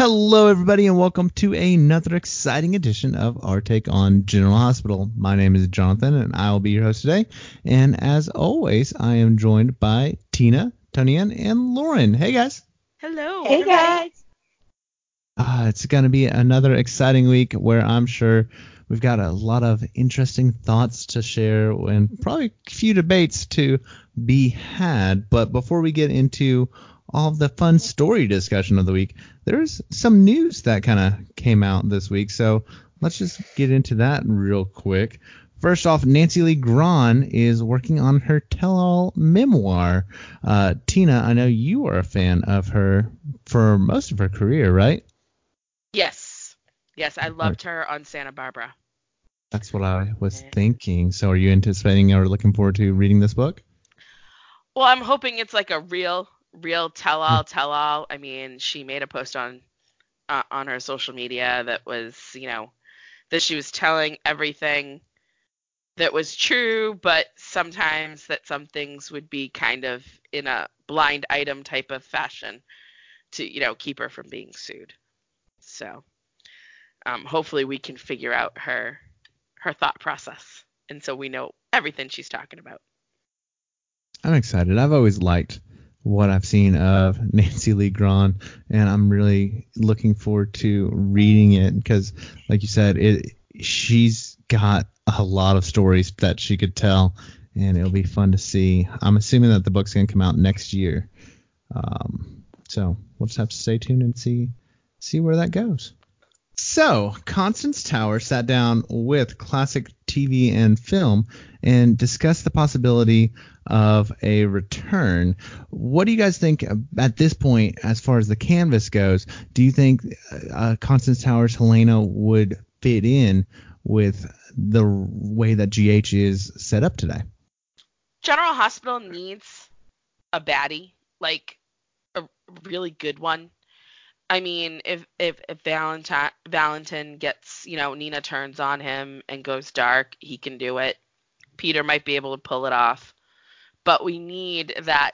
Hello, everybody, and welcome to another exciting edition of our take on General Hospital. My name is Jonathan, and I will be your host today. And as always, I am joined by Tina, Tony, and Lauren. Hey, guys. Hello. Hey, guys. Uh, it's going to be another exciting week where I'm sure we've got a lot of interesting thoughts to share and probably a few debates to be had. But before we get into all of the fun story discussion of the week, there's some news that kind of came out this week. So let's just get into that real quick. First off, Nancy Lee Grahn is working on her tell-all memoir. Uh, Tina, I know you are a fan of her for most of her career, right? Yes. Yes, I loved her on Santa Barbara. That's what I was thinking. So are you anticipating or looking forward to reading this book? Well, I'm hoping it's like a real real tell all tell all. I mean, she made a post on uh, on her social media that was, you know, that she was telling everything that was true, but sometimes that some things would be kind of in a blind item type of fashion to, you know, keep her from being sued. So, um, hopefully we can figure out her her thought process, and so we know everything she's talking about. I'm excited. I've always liked what I've seen of Nancy Lee Grahn, and I'm really looking forward to reading it because, like you said, it she's got a lot of stories that she could tell, and it'll be fun to see. I'm assuming that the book's gonna come out next year, um, so we'll just have to stay tuned and see see where that goes. So, Constance Tower sat down with classic TV and film and discussed the possibility of a return. What do you guys think at this point, as far as the canvas goes? Do you think uh, Constance Towers Helena would fit in with the way that GH is set up today? General Hospital needs a baddie, like a really good one. I mean, if if if Valentine Valentin gets, you know, Nina turns on him and goes dark, he can do it. Peter might be able to pull it off. But we need that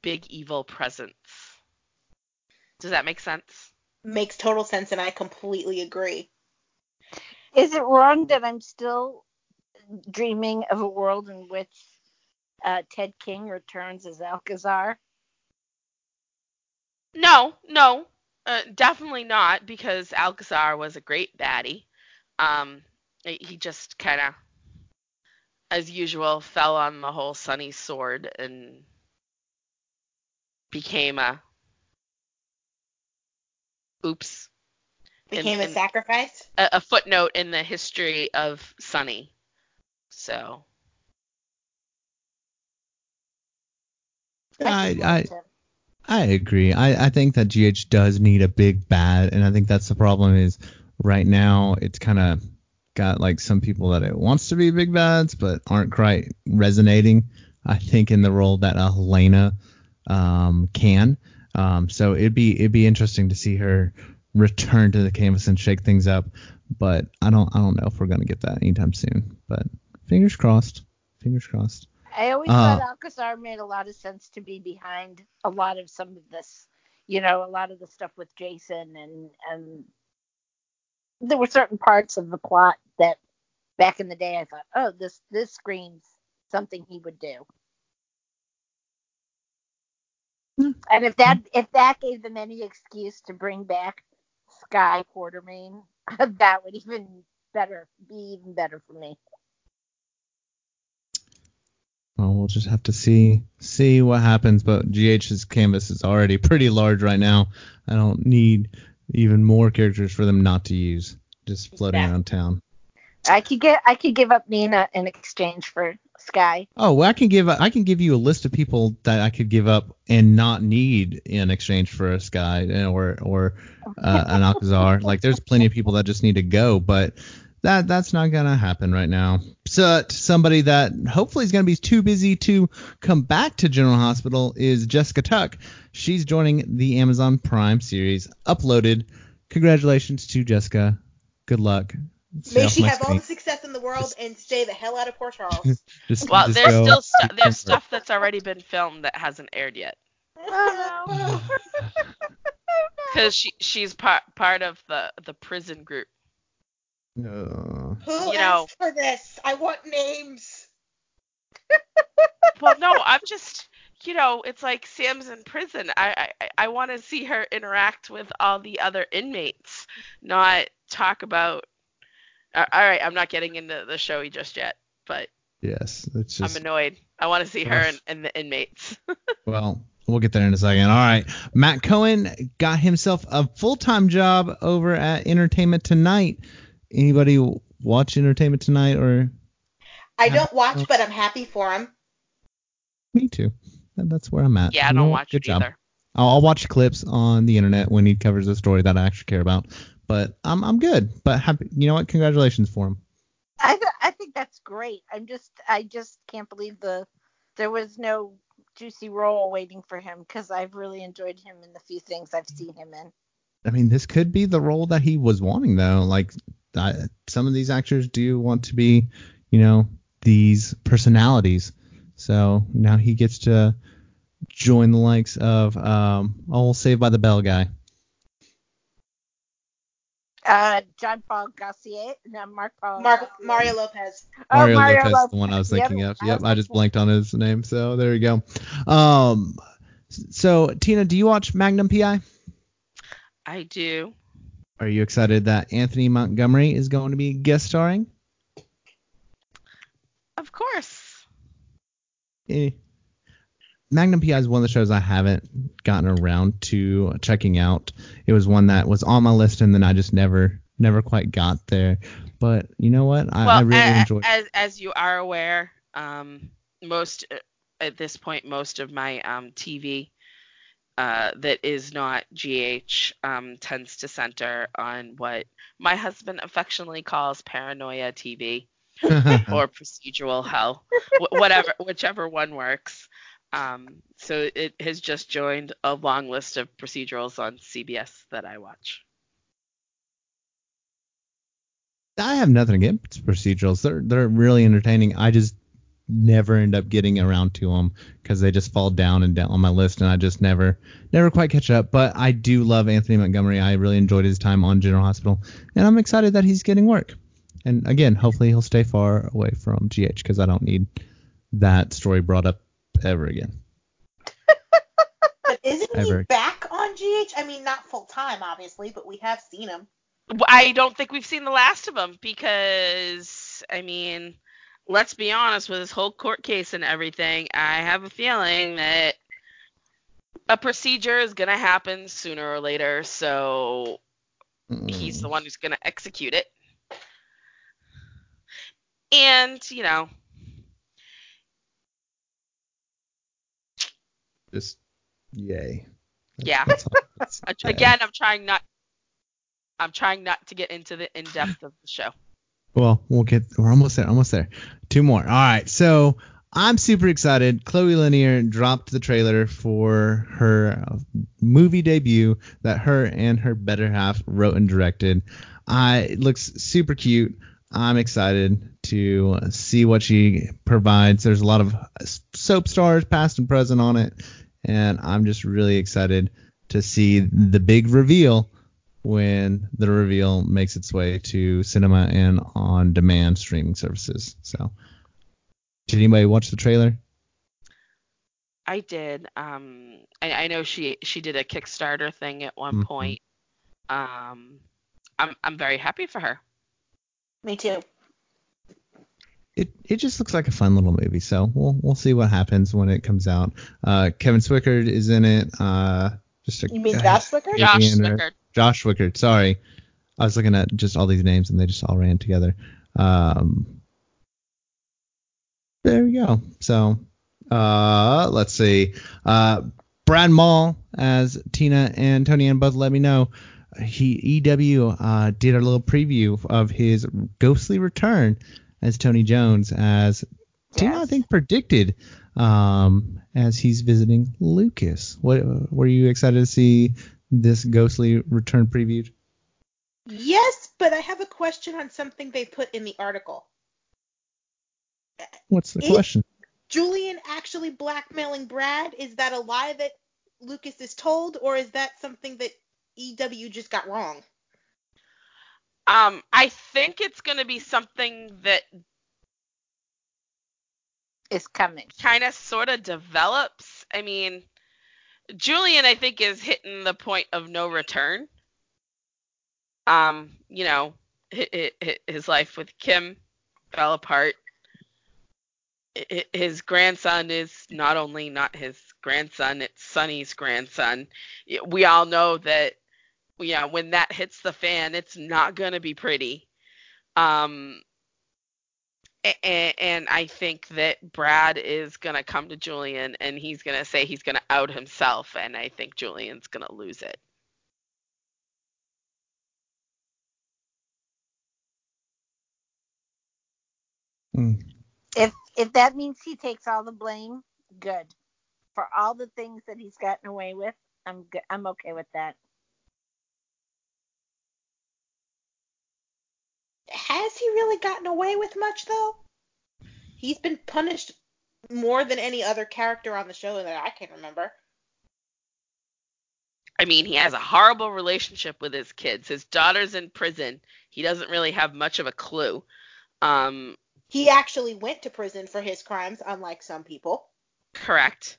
big evil presence. Does that make sense? Makes total sense and I completely agree. Is it wrong that I'm still dreaming of a world in which uh, Ted King returns as Alcazar? No, no, uh, definitely not, because Alcazar was a great baddie. Um, he just kind of, as usual, fell on the whole Sonny sword and became a oops. Became in, a sacrifice. A, a footnote in the history of Sonny. So. I, I I agree. I, I think that GH does need a big bad, and I think that's the problem is right now it's kind of got like some people that it wants to be big bads but aren't quite resonating. I think in the role that uh, Helena um, can. Um, so it'd be it'd be interesting to see her return to the canvas and shake things up. But I don't I don't know if we're gonna get that anytime soon. But fingers crossed. Fingers crossed. I always uh, thought Alcazar made a lot of sense to be behind a lot of some of this, you know, a lot of the stuff with Jason and and there were certain parts of the plot that back in the day I thought, oh, this this screams something he would do. Hmm. And if that if that gave them any excuse to bring back Skye Quartermaine, that would even better be even better for me. Well, just have to see see what happens. But GH's canvas is already pretty large right now. I don't need even more characters for them not to use, just floating yeah. around town. I could get I could give up Nina in exchange for Skye. Oh, well, I can give I can give you a list of people that I could give up and not need in exchange for a Skye or or uh, an Alcazar. like there's plenty of people that just need to go, but that that's not gonna happen right now. So somebody that hopefully is gonna be too busy to come back to General Hospital is Jessica Tuck. She's joining the Amazon Prime series Uploaded. Congratulations to Jessica. Good luck. May she have all the success in the world just, and stay the hell out of Port Charles. just, well, just there's go. still stu- there's stuff that's already been filmed that hasn't aired yet. Because she she's part part of the the prison group. Uh, Who you know- asked for this? I want names. Well, no, I'm just you know, it's like Sam's in prison. I I, I want to see her interact with all the other inmates, not talk about. Uh, all right, I'm not getting into the showy just yet, but yes, it's just I'm annoyed. I want to see her and, and the inmates. well. We'll get there in a second. All right. Matt Cohen got himself a full-time job over at Entertainment Tonight. Anybody watch Entertainment Tonight or I don't watch, but I'm happy for him. me too? That's where I'm at. yeah, I don't what? watch Good it job. either. I'll, I'll watch clips on the internet when he covers a story that I actually care about. But I'm I'm good. But happy. You know what? Congratulations for him. I th- I think that's great. I'm just I just can't believe the there was no juicy role waiting for him because I've really enjoyed him in the few things I've seen him in. I mean, this could be the role that he was wanting, though. Like, I, some of these actors do want to be, you know, these personalities. So now he gets to join the likes of, um, oh, Saved by the Bell guy. Uh, John Paul Gaultier, no, Mark Paul. Mark, Mario Lopez. Oh, Mario, Mario Lopez, Lopez. the one I was Yep, thinking of. Yep, I just blanked on his name. So there you go. Um, so Tina, do you watch Magnum PI? I do. Are you excited that Anthony Montgomery is going to be guest starring? Of course. Eh. Magnum PI is one of the shows I haven't gotten around to checking out. It was one that was on my list and then I just never never quite got there. But you know what? I, well, I really enjoyed. as as you are aware, um, most uh, at this point, most of my um TV uh, that is not GH um, tends to center on what my husband affectionately calls paranoia TV or procedural hell, wh- whatever, whichever one works. Um, so it has just joined a long list of procedurals on CBS that I watch. I have nothing against procedurals. They're they're really entertaining. I just never end up getting around to them because they just fall down and down on my list, and I just never never quite catch up. But I do love Anthony Montgomery. I really enjoyed his time on General Hospital, and I'm excited that he's getting work. And again, hopefully he'll stay far away from GH because I don't need that story brought up ever again. But isn't Ever. he back on GH? I mean, not full time, obviously, but we have seen him. I don't think we've seen the last of him because, I mean, let's be honest with this whole court case and everything. I have a feeling that a procedure is going to happen sooner or later, so he's the mm. one who's going to execute it. And, you know, just yay. yeah. That's that's- yeah. Again, I'm trying not I'm trying not to get into the in depth of the show. Well, we'll get. We're almost there. Almost there. Two more. All right. So I'm super excited. Chloe Lanier dropped the trailer for her uh, movie debut that her and her better half wrote and directed. It looks super cute. I'm excited to see what she provides. There's a lot of soap stars, past and present, on it, and I'm just really excited to see the big reveal when the reveal makes its way to cinema and on demand streaming services. So, did anybody watch the trailer? I did. Um, I, I know she she did a Kickstarter thing at one Mhm. point. Um, I'm I'm very happy for her. Me too. It it just looks like a fun little movie. So we'll we'll see what happens when it comes out. Uh, Kevin Swickard is in it. Uh, just a, You mean Josh Swickard? Josh Swickard. Josh Swickard. Sorry, I was looking at just all these names and they just all ran together. Um, there we go. So, uh, let's see. Uh, Brad Maule as Tina and Tony and both let me know. He EW uh, did a little preview of his ghostly return as Tony Jones as Tina I Yes. think predicted um, as he's visiting Lucas. What were you excited to see this ghostly return previewed? Yes, but I have a question on something they put in the article. What's the It- question? Julian actually blackmailing Brad? Is that a lie that Lucas is told, or is that something that EW just got wrong? Um, I think it's going to be something that Is coming. kind of sort of develops. I mean, Julian, I think, is hitting the point of no return. Um, you know, hi- hi- his life with Kim fell apart. His grandson is not only not his grandson, it's Sonny's grandson. We all know that, you know, when that hits the fan, it's not going to be pretty. Um, and, and I think that Brad is going to come to Julian and he's going to say he's going to out himself. And I think Julian's going to lose it. Mm. If if that means he takes all the blame, good. For all the things that he's gotten away with, I'm good. I'm okay with that. Has he really gotten away with much though? He's been punished more than any other character on the show that I can remember. I mean, he has a horrible relationship with his kids. His daughter's in prison. He doesn't really have much of a clue. Um, He actually went to prison for his crimes, unlike some people. correct.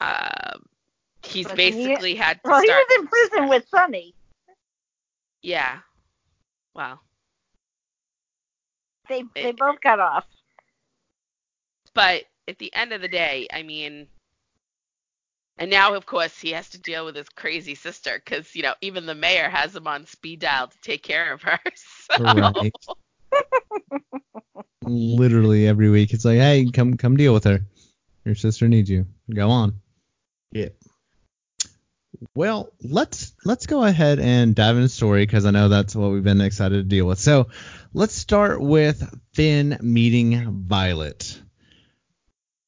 Uh, he's But he- basically had to Well, he was in prison with Sonny. Yeah. Wow. They eh, they It- both got off. But at the end of the day, I mean, and now of course he has to deal with his crazy sister because you know even the mayor has him on speed dial to take care of her. So, Right. Literally every week, it's like, hey, come come deal with her. Your sister needs you. Go on. Yeah. Well, let's let's go ahead and dive into the story because I know that's what we've been excited to deal with. So, let's start with Finn meeting Violet.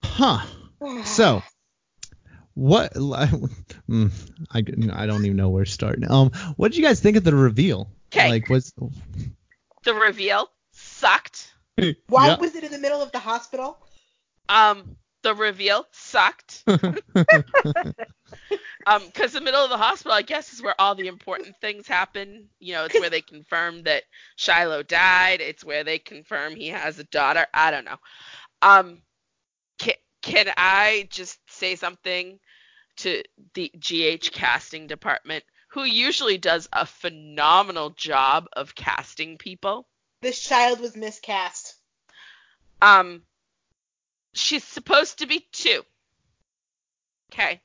Huh. So, what? mm, I, I don't even know where to start. Um, what did you guys think of the reveal? 'Kay. Like, was the reveal sucked. Why Yeah. was it in the middle of the hospital? Um, the reveal sucked. Um, because the middle of the hospital, I guess, is where all the important things happen. You know, it's where they confirm that Shiloh died. It's where they confirm he has a daughter. I don't know. Um, can, can I just say something to the GH casting department, who usually does a phenomenal job of casting people? This child was miscast. Um, she's supposed to be two. Okay.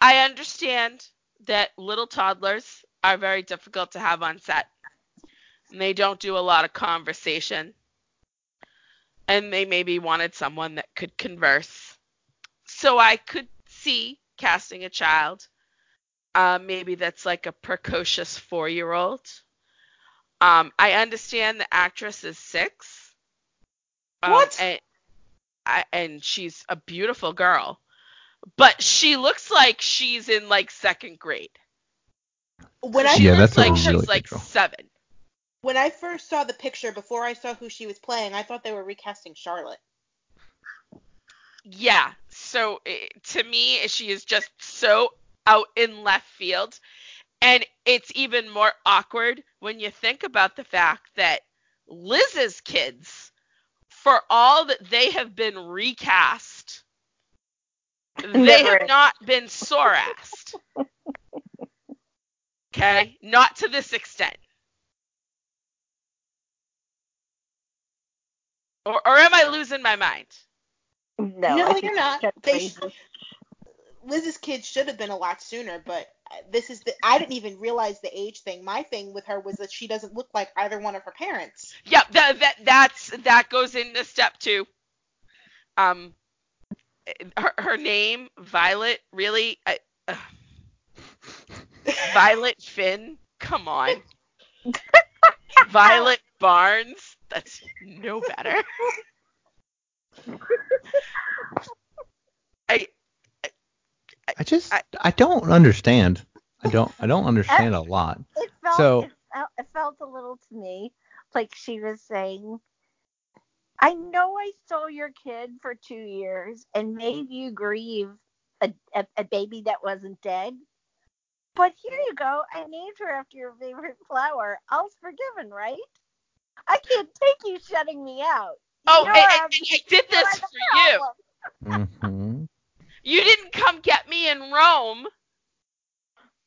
I understand that little toddlers are very difficult to have on set. And they don't do a lot of conversation. And they maybe wanted someone that could converse. So I could see casting a child. Uh, maybe that's like a precocious four year old. Um, I understand the actress is six. Um, What? and, I, and she's a beautiful girl, but she looks like she's in like second grade. When I she Yeah, looks that's like really she's big like girl. seven. when I first saw the picture before I saw who she was playing, I thought they were recasting Charlotte. Yeah. So eh, to me, she is just so out in left field. And it's even more awkward when you think about the fact that Liz's kids, for all that they have been recast, they Never. have not been SORASed. Okay? Not to this extent. Or, or am I losing my mind? No, No, you're not. They sh- Liz's kids should have been a lot sooner, but this is the I didn't even realize the age thing. My thing with her was that she doesn't look like either one of her parents. Yep, that that that's that goes into step two. Um, her her name Violet really, I, uh, Violet Finn. Come on, Violet Barnes. That's no better. I I just I- I, don't understand. I don't I don't understand a lot. It felt, So- it, felt, it felt a little to me like she was saying, I know I stole your kid for two years and made you grieve a, a, a baby that wasn't dead, But here you go. I named her after your favorite flower. All's forgiven, right? I can't take you shutting me out. Oh, You're I, I, a- I did you're this the for you. problem. hmm You didn't come get me in Rome.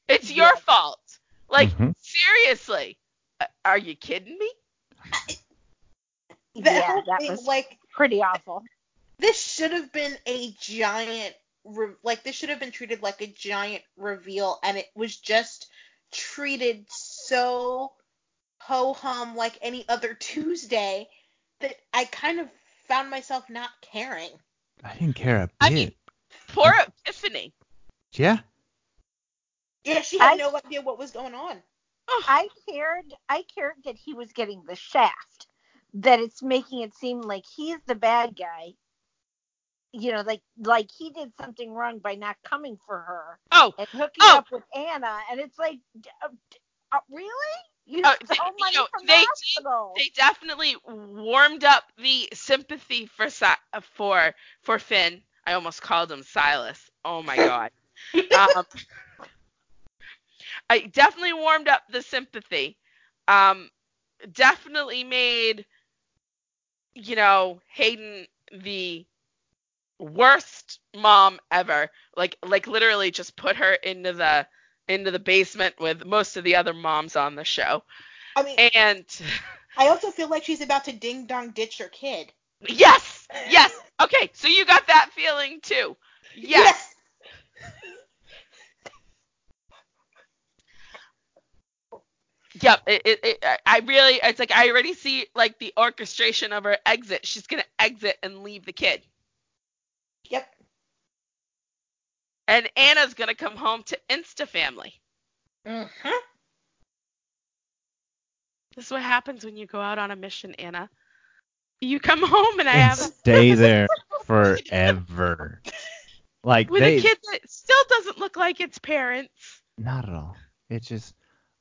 It's your Yeah. fault. Like Mhm. seriously, Uh, are you kidding me? The yeah, that thing, was like pretty awful. this should have been a giant re- like this should have been treated like a giant reveal and it was just treated so ho hum like any other Tuesday that I kind of found myself not caring. I didn't care a bit. I mean- Poor Epiphany. yeah. Yeah, she had I- no idea what was going on. I cared. I cared that he was getting the shaft. That it's making it seem like he's the bad guy. You know, like like he did something wrong by not coming for her oh, and hooking Oh. up with Anna, and it's like, uh, uh, really? You stole they- money you know, from they the hospital. they definitely warmed up the sympathy for for for Finn. I almost called him Silas. Oh my god. um, I definitely warmed up the sympathy. Um, definitely made you know Hayden the worst mom ever. Like like literally just put her into the into the basement with most of the other moms on the show. I mean, And I also feel like she's about to ding dong ditch her kid. Yes, yes. Okay, so you got that feeling too. Yes. Yep. It, it, it, I really, it's like I already see like the orchestration of her exit. She's gonna exit and leave the kid, Yep. and Anna's gonna come home to Insta family. Mm-hmm. This is what happens when you go out on a mission, Anna. You come home and I And have stay there forever. Like with they a kid that still doesn't look like its parents. not at all. It's just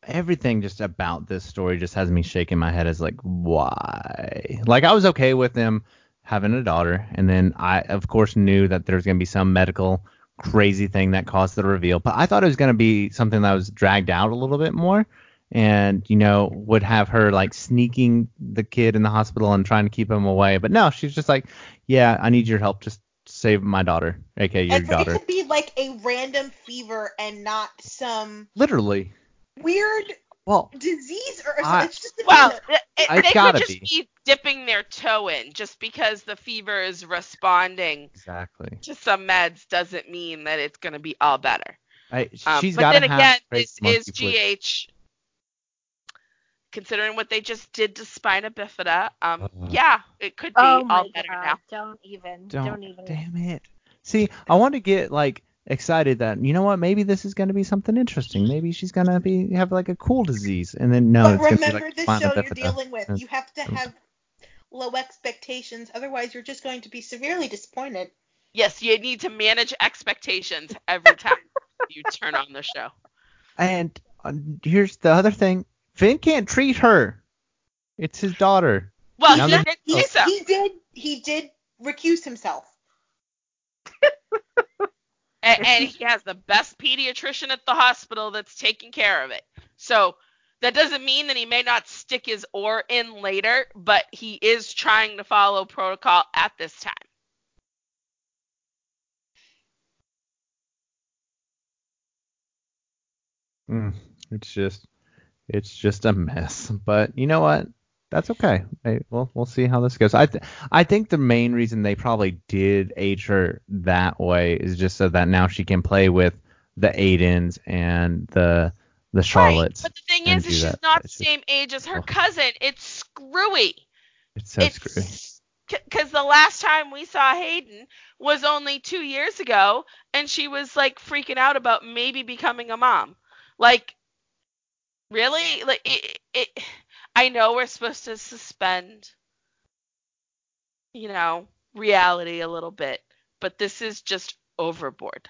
everything just about this story just has me shaking my head as like why? Like I was okay with them having a daughter and then I of course knew that there's going to be some medical crazy thing that caused the reveal, but I thought it was going to be something that was dragged out a little bit more and you know would have her like sneaking the kid in the hospital and trying to keep him away. But no, she's just like, "Yeah, I need your help just save my daughter, aka your And daughter." it could be like a random fever and not some Literally. Weird Well, disease or I- it's just Well, it, it- they could just be. be. dipping their toe in. Just because the fever is responding exactly. to some meds doesn't mean that it's going to be all better. I, Um, but then again, this is. GH. Considering what they just did to Spina Bifida, um, Uh-huh. yeah, it could be Oh all better god! now. Don't even. Don't, Don't, even. Damn it. See, I want to get like excited that you know what, maybe this is going to be something interesting. Maybe she's going to be have like a cool disease, and then no, but it's going to be remember like this spina show you're dealing with. You have to have low expectations, otherwise you're just going to be severely disappointed. Yes, you need to manage expectations every time you turn on the show. And uh, here's the other thing: Finn can't treat her. It's his daughter. Well, Now he did He, he did he did recuse himself. A- and he has the best pediatrician at the hospital that's taking care of it. So that doesn't mean that he may not stick his oar in later, but he is trying to follow protocol at this time. Mm, it's just, it's just a mess. But you know what? That's okay. Hey, we'll we'll see how this goes. I th- I think the main reason they probably did age her that way is just so that now she can play with the Aidens and the the Charlottes. Right. But the thing is, is she's that. not the It's just- same age as her oh. cousin. It's screwy. It's so screwy. Because the last time we saw Hayden was only two years ago, and she was like freaking out about maybe becoming a mom. Like, really? Like, it, it, I know we're supposed to suspend, you know, reality a little bit, but this is just overboard.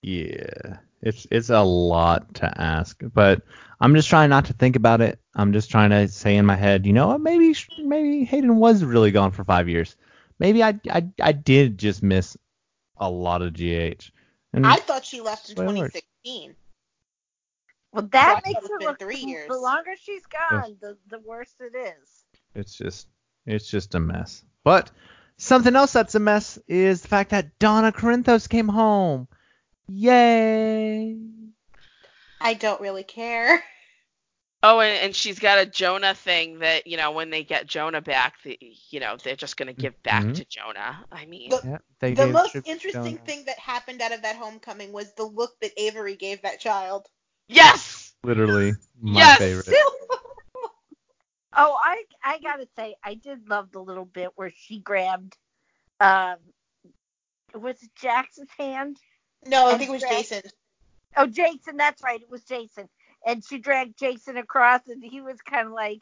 Yeah, it's it's a lot to ask, but I'm just trying not to think about it. I'm just trying to say in my head, you know what? Maybe maybe Hayden was really gone for five years. Maybe I I, I did just miss a lot of GH. And I thought she left in Spoilers. 2016. Well, that Watch, makes it's it look. three years. The longer she's gone, the the worse it is. It's just it's just a mess. But something else that's a mess is the fact that Donna Corinthos came home. Yay! I don't really care. Oh, and, and she's got a Jonah thing that you know when they get Jonah back, the, you know they're just gonna give back Mhm. to Jonah. I mean, The- Yeah, they the most interesting Jonah. thing that happened out of that homecoming was the look that Avery gave that child. Yes, Literally my Yes! favorite. Oh, I I gotta say, I did love the little bit where she grabbed, um, was it Jackson's hand? no, I think it was Jack- Jason. Oh, Jason, that's right, it was Jason. And she dragged Jason across, and he was kind of like,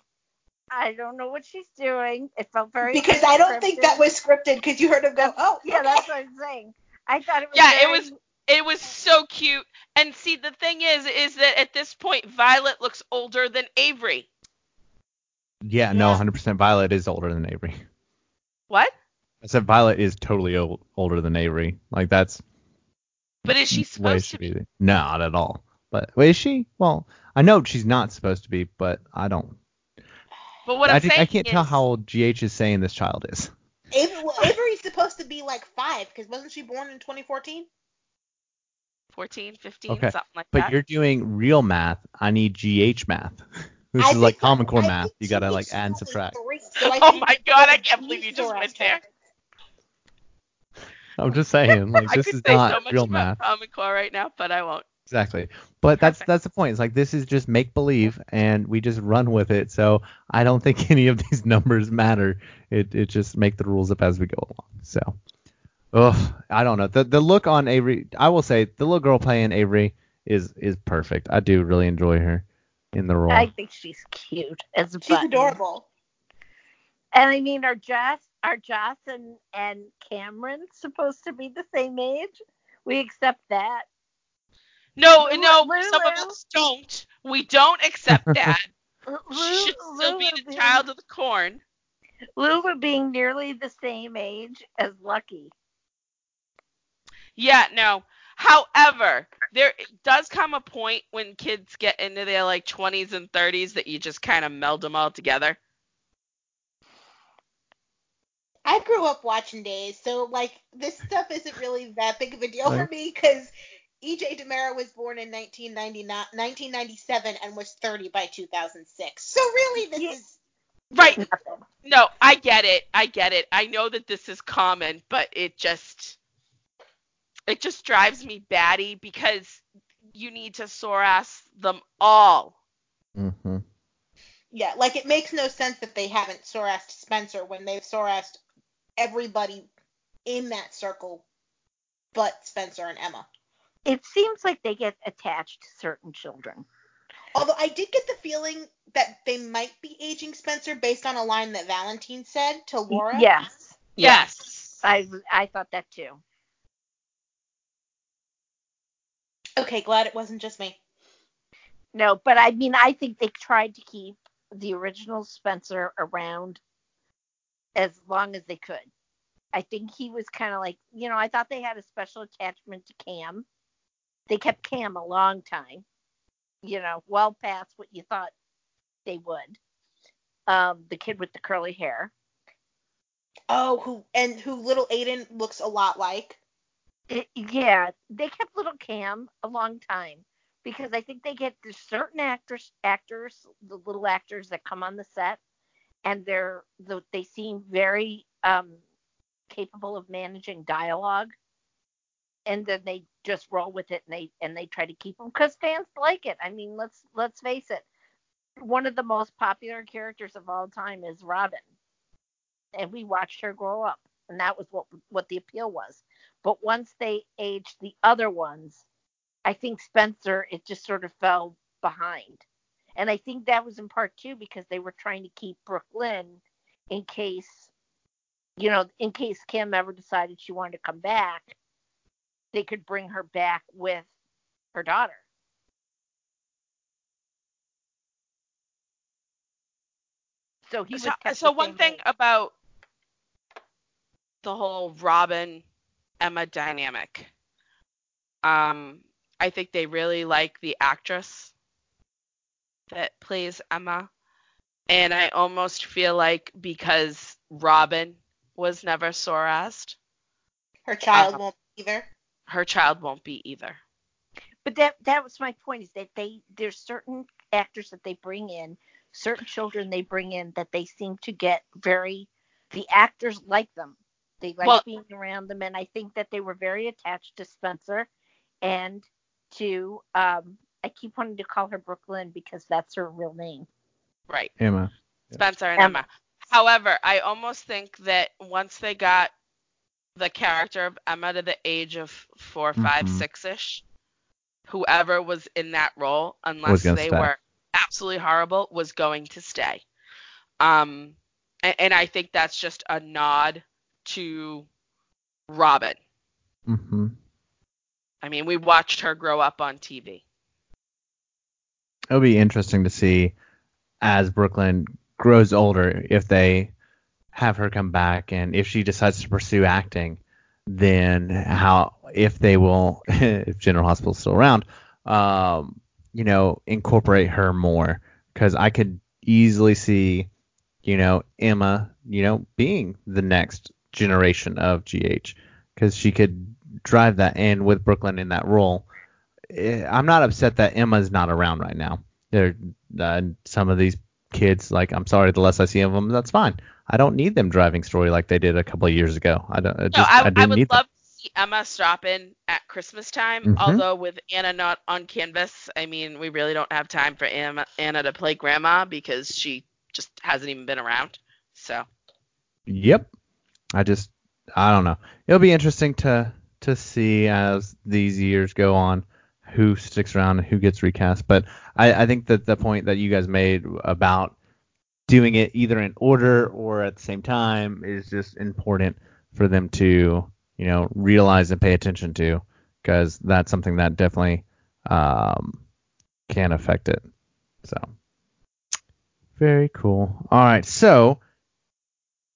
I don't know what she's doing. It felt very Because I don't think that was scripted because you heard him go, oh, Yeah, okay." that's what I'm saying. I thought it was. Yeah, it was- it was so cute. And see, the thing is, is that at this point, Violet looks older than Avery. Yeah, no, 100% Violet is older than Avery. What? I said Violet is totally old, older than Avery. Like that's But is she the way supposed to be? be. Not at all. But wait, is she? Well, I know she's not supposed to be, but I don't. But what I, I'm think- saying I can't tell how old GH is saying this child is. Avery, well, Avery's supposed to be like five because wasn't she born in 2014? 14, 15, Okay, something like But that. But you're doing real math. I need GH math. This I is like Common Core I math. You gotta like add and subtract. three, so Oh my God, I can't believe you just Zora went there. I'm just saying, like I this could is say not so much real about math. Common Core right now, but I won't. Exactly. But that's that's the point. It's like this is just make believe and we just run with it. So I don't think any of these numbers matter. It it just make the rules up as we go along. So Ugh, I don't know. The the look on Avery I will say the little girl playing Avery is is perfect. I do really enjoy her in the role. I think she's cute as a She's button. adorable. And I mean, are Joss, are Joss and, and Cameron supposed to be the same age? We accept that. No, Lulu- no, some of us don't. We don't accept that. Lu- she should still be the being- child of the corn. Lulu being nearly the same age as Lucky. Yeah, no. However, there does come a point when kids get into their like 20s and 30s that you just kind of meld them all together. I grew up watching Days, so like this stuff isn't really that big of a deal for Right. me because EJ DiMera was born in 1999, 1997 and was 30 by 2006. So really, this Yeah. is Right. Nothing. No, I get it. I get it. I know that this is common, but it just it just drives me batty because you need to SORAS them all. hmm yeah, like it makes no sense that they haven't SORASed Spencer when they've SORASed everybody in that circle, but Spencer and Emma. It seems like they get attached to certain children. Although I did get the feeling that they might be aging Spencer based on a line that Valentine said to Laura. Yes. Yes. I I thought that too. Okay, glad it wasn't just me. No, but I mean, I think they tried to keep the original Spencer around as long as they could. I think he was kind of like, you know, I thought they had a special attachment to Cam. They kept Cam a long time, you know, well past what you thought they would. Um, the kid with the curly hair. Oh, who and who little Aiden looks a lot like. It, yeah, they kept little Cam a long time because I think they get there's certain actors, actors, the little actors that come on the set, and they're the, they seem very um, capable of managing dialogue, and then they just roll with it and they and they try to keep them because fans like it. I mean, let's let's face it, one of the most popular characters of all time is Robin, and we watched her grow up, and that was what what the appeal was. But once they aged the other ones, I think Spencer, it just sort of fell behind. And I think that was in part too because they were trying to keep Brooklyn in case, you know, in case Kim ever decided she wanted to come back, they could bring her back with her daughter. So he was so, so one thing about the whole Robin Emma dynamic. Um I think they really like the actress that plays Emma. And I almost feel like because Robin was never SORASed, Her child Uh, won't be either. her child won't be either. But that that was my point is that they there's certain actors that they bring in, certain children they bring in that they seem to get very the actors like them. They liked Well- being around them and I think that they were very attached to Spencer and to um I keep wanting to call her Brooklyn because that's her real name. Right. Emma. Spencer and Emma. Emma. However, I almost think that once they got the character of Emma to the age of four, five, Mhm. six-ish, whoever was in that role, unless they stay. were absolutely horrible, was going to stay. Um, and, and I think that's just a nod to Robin. hmm I mean, we watched her grow up on TV. It'll be interesting to see as Brooklyn grows older if they have her come back and if she decides to pursue acting, then how if they will if General Hospital's still around, um, you know, incorporate her more because I could easily see, you know, Emma, you know, being the next generation of GH because she could drive that in with Brooklyn in that role. Eh, I'm not upset that Emma's not around right now. There, uh, some of these kids, like, I'm sorry, the less I see of them, that's fine. I don't need them driving story like they did a couple of years ago. I don't. I No, just, I, I, I, didn't would love to see Emma stop in at Christmas time. Mhm. Although with Anna not on canvas, I mean, we really don't have time for Anna, Anna to play grandma because she just hasn't even been around. So. Yep. I just, I don't know. It'll be interesting to to see as these years go on who sticks around and who gets recast. But I, I think that the point that you guys made about doing it either in order or at the same time is just important for them to, you know, realize and pay attention to because that's something that definitely um, can affect it. So, very cool. All right, so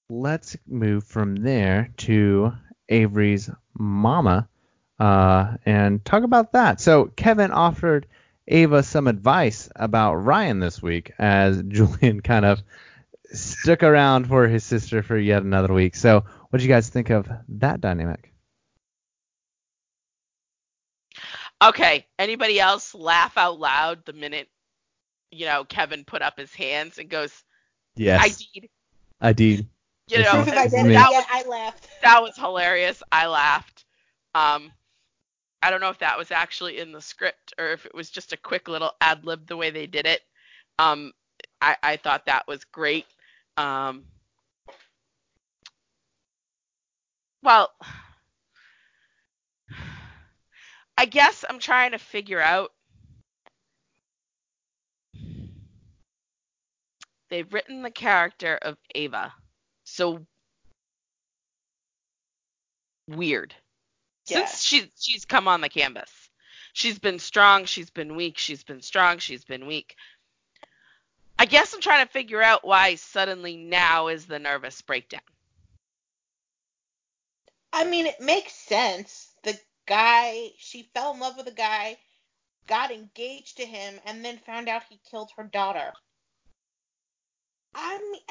let's move from there to Avery's mama uh, and talk about that. So, Kevin offered Ava some advice about Ryan this week as Julian kind of stuck around for his sister for yet another week. So, what do you guys think of that dynamic? okay, anybody else laugh out loud the minute you know Kevin put up his hands and goes, Yes, "I did." I did. You know, Proof of identity. that was I laughed. that was hilarious. I laughed. Um, I don't know if that was actually in the script or if it was just a quick little ad lib the way they did it. Um, I, I thought that was great. Um, well, I guess I'm trying to figure out. They've written the character of Ava so weird Yeah. since she she's come on the canvas. She's been strong, she's been weak, she's been strong, she's been weak. I guess I'm trying to figure out why suddenly now is the nervous breakdown. I mean, it makes sense. The guy, she fell in love with a guy, got engaged to him, and then found out he killed her daughter. I mean,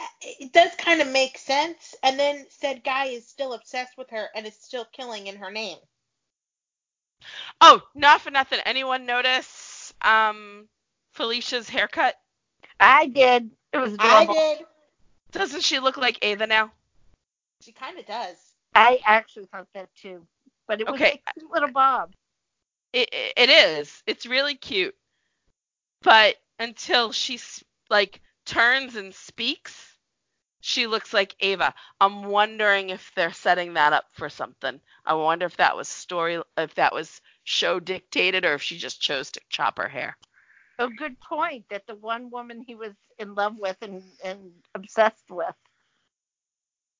it does kind of make sense. And then said guy is still obsessed with her and is still killing in her name. Oh, not for nothing. Anyone notice um Felicia's haircut? I did. It was I did. Doesn't she look like Ava now? She kind of does. I actually thought that too. But it was Okay. a cute little bob. It, it it is. It's really cute. But until she's like turns and speaks, she looks like Ava. I'm wondering if they're setting that up for something. I wonder if that was story if that was show dictated or if she just chose to chop her hair. A good point that the one woman he was in love with and, and obsessed with,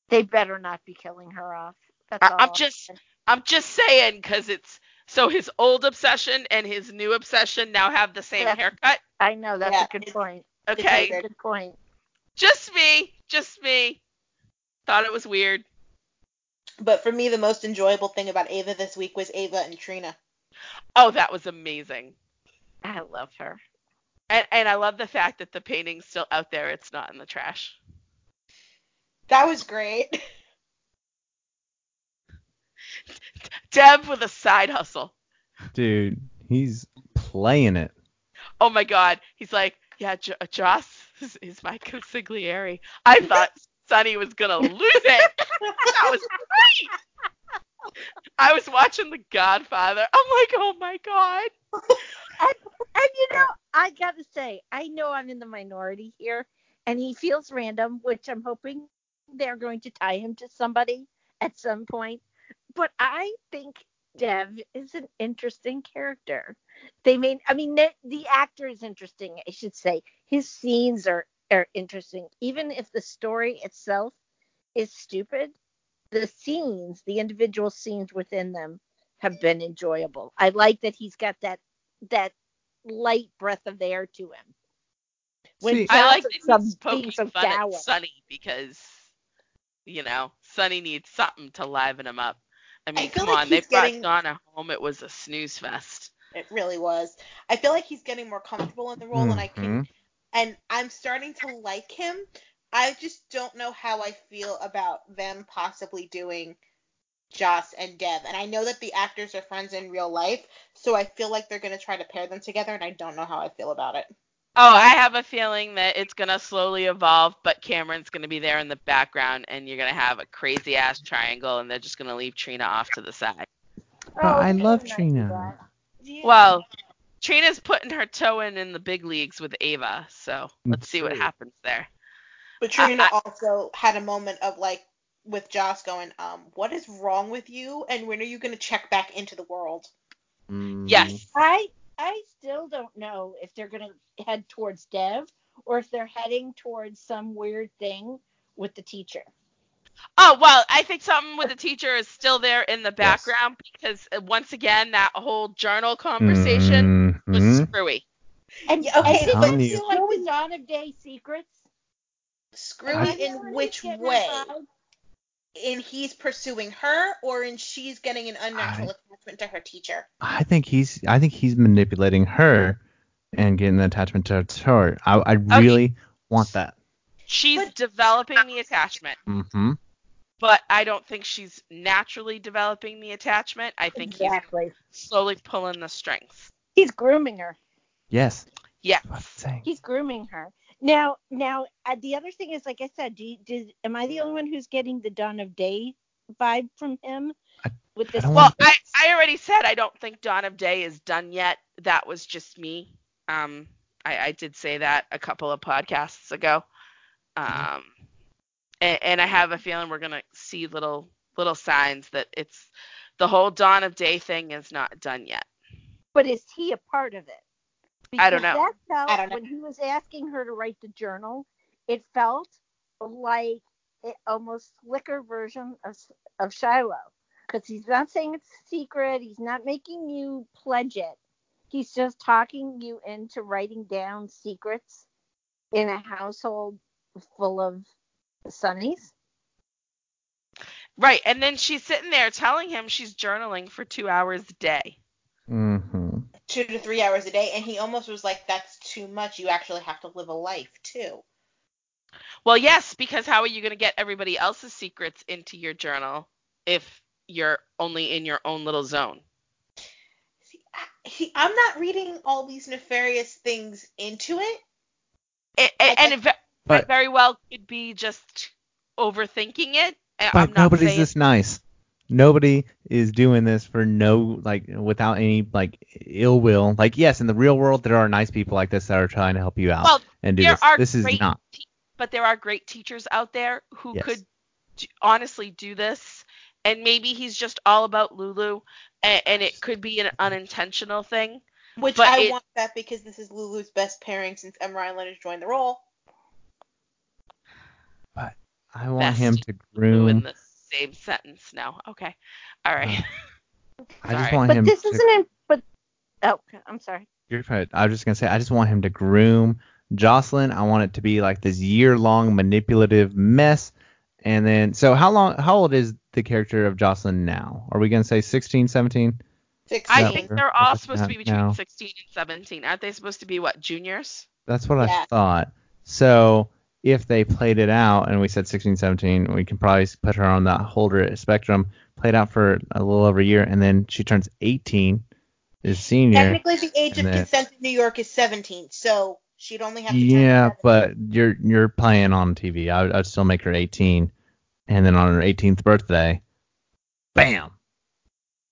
they better not be killing her off. That's I, all. I'm just I'm just saying cuz it's so his old obsession and his new obsession now have the same Yeah. haircut. I know that's Yeah, a good point. Okay. That's good point. Just me, just me. Thought it was weird. But for me, the most enjoyable thing about Ava this week was Ava and Trina. Oh, that was amazing. I love her. And and I love the fact that the painting's still out there. It's not in the trash. That was great. Dev with a side hustle. Dude, he's playing it. Oh my god. He's like, yeah, J- Joss is, is my consigliere. I thought Sonny was gonna lose it. that was great. I was watching The Godfather. I'm like, oh my god. And, and you know, I gotta say, I know I'm in the minority here, and he feels random, which I'm hoping they're going to tie him to somebody at some point. But I think Dev is an interesting character. They made, I mean, the, the actor is interesting, I should say. His scenes are, are interesting. Even if the story itself is stupid, the scenes, the individual scenes within them have been enjoyable. I like that he's got that that light breath of air to him. When See, I like Joss some he's poking being so fun dour. at Sonny because, you know, Sonny needs something to liven him up. I mean, feel come like on, they he's brought getting- Donna home. It was a snooze fest. It really was. I feel like he's getting more comfortable in the role, and I can, Mhm. and I'm starting to like him. I just don't know how I feel about them possibly doing Joss and Dev. And I know that the actors are friends in real life, so I feel like they're gonna try to pair them together, and I don't know how I feel about it. Oh, I have a feeling that it's gonna slowly evolve, but Cameron's gonna be there in the background, and you're gonna have a crazy ass triangle, and they're just gonna leave Trina off to the side. But I love better Trina. that. Well, Trina's putting her toe in in the big leagues with Ava, so let's see what happens there. But Trina I- also had a moment of like with Joss going, um, what is wrong with you, and when are you gonna check back into the world? Mm, Yes. I I still don't know if they're gonna head towards Dev or if they're heading towards some weird thing with the teacher. Oh well, I think something with the teacher is still there in the background because uh, once again that whole journal conversation was Mhm. screwy. And Yeah, okay, and it I'm you. feel like the dawn of day secrets. Screwy I in which way? a vibe. In he's pursuing her, or in she's getting an unnatural I- attachment to her teacher? I think he's I think he's manipulating her and getting an attachment to her. I, I really want that. She's But- developing the attachment, Mm-hmm. but I don't think she's naturally developing the attachment. I think Exactly. he's slowly pulling the strings. He's grooming her. Yes. Yeah. That's what saying. He's grooming her. Now, now uh, the other thing is, like I said, do you, did, am I the only one who's getting the dawn of day vibe from him I- with this? don't Well, I, I already said I don't think Dawn of Day is done yet. That was just me. Um, I, I did say that a couple of podcasts ago. Um, and, and I have a feeling we're gonna see little little signs that it's the whole Dawn of Day thing is not done yet. but is he a part of it? I don't know. That felt, I don't know. When he was asking her to write the journal, it felt like it almost slicker version of of Shiloh, because he's not saying it's a secret. He's not making you pledge it. He's just talking you into writing down secrets in a household full of Sunnies. Right, and then she's sitting there telling him she's journaling for two hours a day. Mm-hmm. Two to three hours a day, and he almost was like, "That's too much. You actually have to live a life too." Well, yes, because how are you going to get everybody else's secrets into your journal if you're only in your own little zone? See, I, see, I'm not reading all these nefarious things into it. It, it- and it, ve- But- it very well could be just overthinking it. I- But I'm not nobody's saying, this nice. Nobody is doing this for no like without any like ill will. Like yes, in the real world there are nice people like this that are trying to help you out Well, and do there this. are This is great not. te- but there are great teachers out there who Yes. could d- honestly do this. And maybe he's just all about Lulu, and, and it could be an unintentional thing. Which But I it- want that because this is Lulu's best pairing since Emme Rylan has joined the role. But I want Best him to Lulu in groom. The same sentence. No, okay, all right. I just Sorry. want But him. this to, isn't it. But oh, I'm sorry. You're fine. I was just gonna say I just want him to groom Jocelyn. I want it to be like this year long manipulative mess. And then so how long how old is the character of Jocelyn now? Are we gonna say 16, 17? I think they're all supposed to be between now. 16 and 17. Aren't they supposed to be what juniors? That's what I thought. So if they played it out and we said 16, 17, we can probably put her on the holder spectrum, played out for a little over a year, and then she turns 18, is senior. Technically, the age of then- consent in New York is 17, so she'd only have to Yeah, 17. but you're you're playing on TV. I would, I'd still make her 18, and then on her 18th birthday, bam,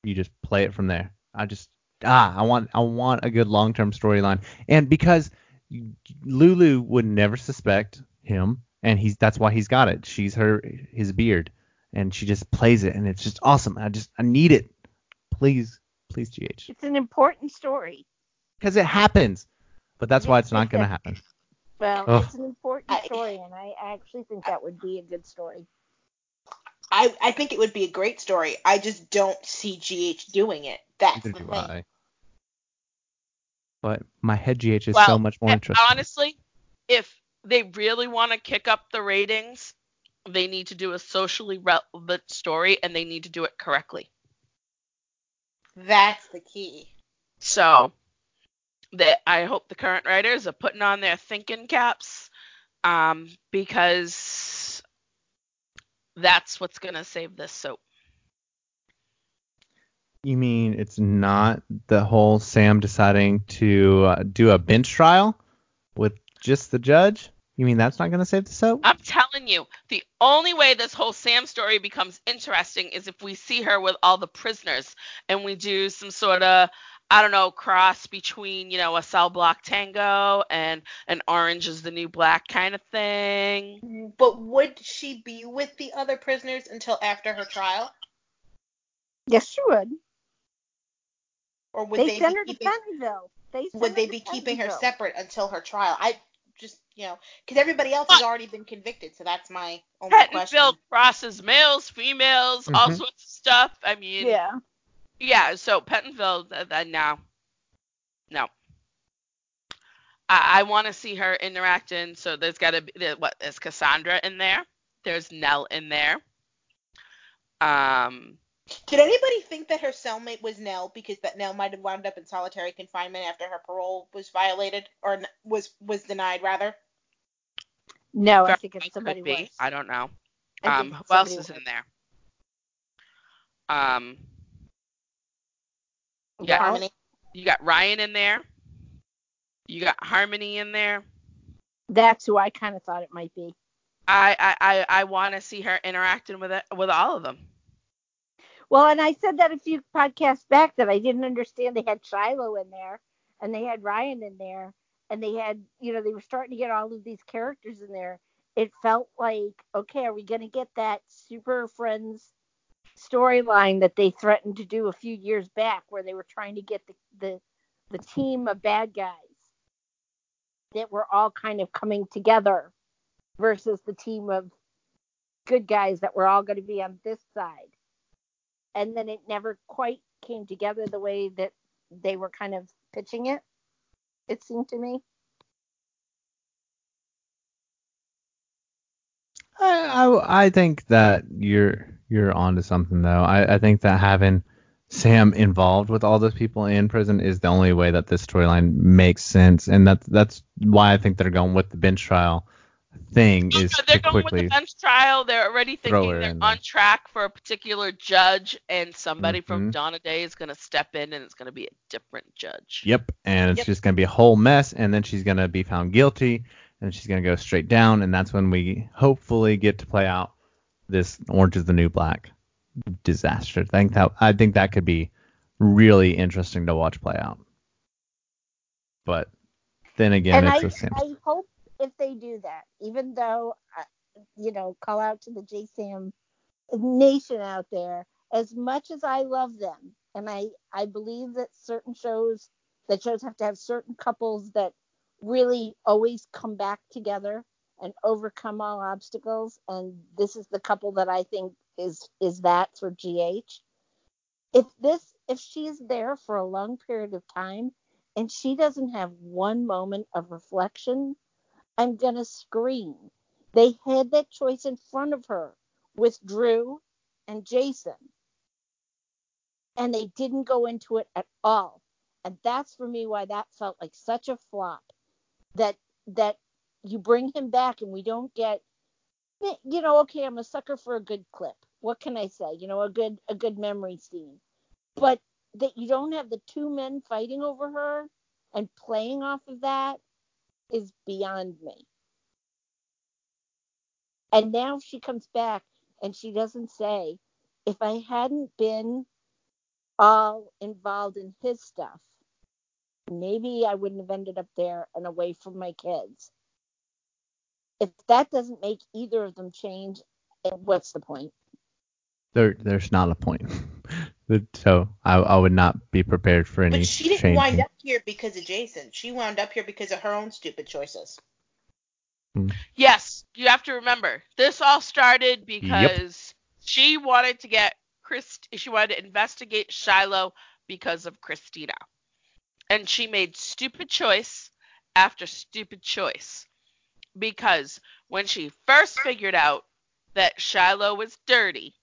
you just play it from there. I just ah, I want I want a good long term storyline, and because Lulu would never suspect him, and he's that's why he's got it. She's her his beard, and she just plays it, and it's just awesome. I just I need it, please, please, GH, It's an important story. because it happens, but that's why it's not gonna happen. Well, Ugh. it's an important story, and I actually think that would be a good story. I, I think it would be a great story. I just don't see GH doing it. That's Neither the do thing. I. But my head GH is well, so much more eh, interesting. honestly, if they really want to kick up the ratings, they need to do a socially relevant story and they need to do it correctly. That's the key. So that I hope the current writers are putting on their thinking caps um, because that's what's gonna save this soap. You mean it's not the whole Sam deciding to uh, do a bench trial with just the judge? You mean that's not going to save the soap? I'm telling you, the only way this whole Sam story becomes interesting is if we see her with all the prisoners and we do some sort of I don't know cross between you know a cell block tango and an orange is the new black kind of thing. But would she be with the other prisoners until after her trial? Yes, she would. Or would they, they, sent be her to keeping, Pentonville. They sent would her they be keeping her separate until her trial? I just, you know, because everybody else has already been convicted, so that's my only question. Pentonville crosses males, females, all Mhm. sorts of stuff. I mean, Yeah. Yeah, so Pentonville, th- th- no, no. I, I want to see her interacting. So there's got to be there- what? There's Cassandra in there. There's Nell in there. Um, Did anybody think that her cellmate was Nell because that Nell might have wound up in solitary confinement after her parole was violated or was was denied rather? No, I think it's somebody could be. worse. I don't know. I Um, who else somebody is in there? Um, With Yeah. Harmony. you got Ryan in there. You got Harmony in there. That's who I kind of thought it might be. I I I, I want to see her interacting with it with all of them. Well, and I said that a few podcasts back that I didn't understand they had Shiloh in there and they had Ryan in there and they had, you know, they were starting to get all of these characters in there. It felt like, okay, are we going to get that Super Friends storyline that they threatened to do a few years back where they were trying to get the the, the team of bad guys that were all kind of coming together versus the team of good guys that were all going to be on this side and then it never quite came together the way that they were kind of pitching it. It seemed to me. I, I I think that you're you're onto something though. I, I think that having Sam involved with all those people in prison is the only way that this storyline makes sense, and that's that's why I think they're going with the bench trial thing is No, they're to going with the bench trial. They're already thinking they're on there. track for a particular judge, and somebody from Mhm. Dawn of Day is going to step in, and it's going to be a different judge. Yep, and it's Yep. just gonna be a whole mess, and then she's gonna be found guilty, and she's gonna go straight down, and that's when we hopefully get to play out this Orange is the New Black disaster. I think that I think that could be really interesting to watch play out. But then again, and it's I, a Sam. I hope if they do that, even though, uh, you know, call out to the JaSam nation out there, as much as I love them, and I, I believe that certain shows, that shows have to have certain couples that really always come back together and overcome all obstacles. And this is the couple that I think is is that for GH. If this if she's there for a long period of time and she doesn't have one moment of reflection, I'm gonna scream. They had that choice in front of her with Drew and Jason. and they didn't go into it at all. And that's for me why that felt like such a flop. That that you bring him back and we don't get eh, you know, okay, I'm a sucker for a good clip. What can I say? You know, a good a good memory scene. But that you don't have the two men fighting over her and playing off of that is beyond me. And now she comes back and she doesn't say, if I hadn't been all involved in his stuff, maybe I wouldn't have ended up there and away from my kids. If that doesn't make either of them change, what's the point? There, there's not a point. so I, I would not be prepared for any. But she didn't changing. wind up here because of Jason. She wound up here because of her own stupid choices. Hmm. Yes, you have to remember this all started because she wanted to get Chris. She wanted to investigate Shiloh because of Christina, and she made stupid choice after stupid choice. Because when she first figured out that Shiloh was dirty,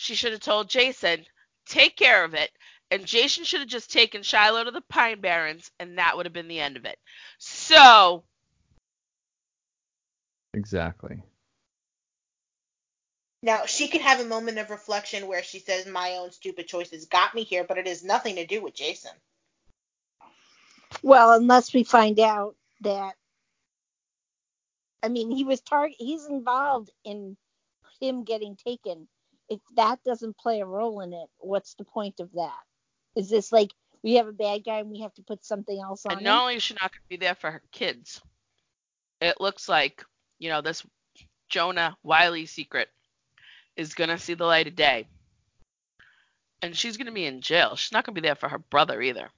she should have told Jason, take care of it. And Jason should have just taken Shiloh to the Pine Barrens, and that would have been the end of it. So. Exactly. Now, she can have a moment of reflection where she says, My own stupid choices got me here, but it has nothing to do with Jason. Well, unless we find out that I mean, he was target. He's involved in him getting taken. If that doesn't play a role in it, what's the point of that? Is this like we have a bad guy and we have to put something else on? And not him? only is she not going to be there for her kids, it looks like you know this Jonah Wiley secret is going to see the light of day, and she's going to be in jail. She's not going to be there for her brother either.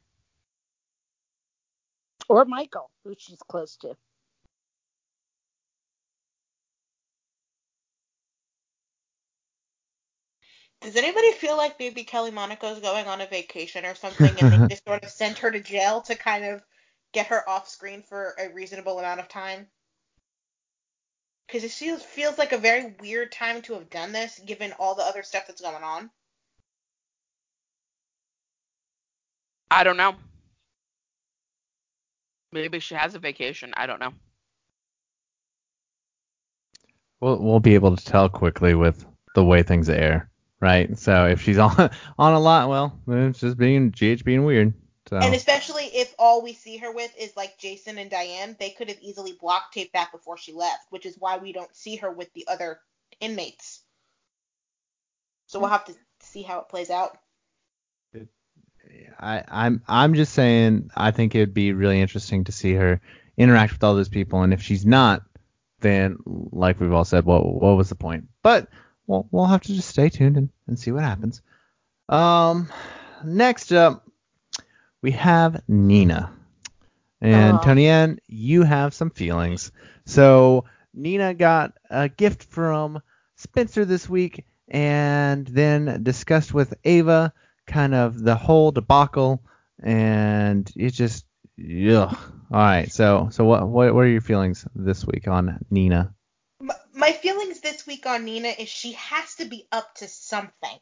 or Michael, who she's close to. Does anybody feel like maybe Kelly Monaco's going on a vacation or something and they just sort of sent her to jail to kind of get her off screen for a reasonable amount of time? Because it feels, feels like a very weird time to have done this given all the other stuff that's going on. I don't know. Maybe she has a vacation. I don't know. We'll we'll be able to tell quickly with the way things air, right? So if she's on on a lot, well, it's just being GH being weird. So And especially if all we see her with is like Jason and Diane, they could have easily block taped that before she left, which is why we don't see her with the other inmates. So we'll have to see how it plays out. I, I'm I'm just saying I think it'd be really interesting to see her interact with all those people, and if she's not, then like we've all said, what what was the point? But we'll we'll have to just stay tuned and, and see what happens. Um, next up, we have Nina, and Aw. Tony Ann, you have some feelings. So Nina got a gift from Spencer this week, and then discussed with Ava kind of the whole debacle, and it just, ugh. All right, so so what what what are your feelings this week on Nina? M- My feelings this week on Nina is she has to be up to something.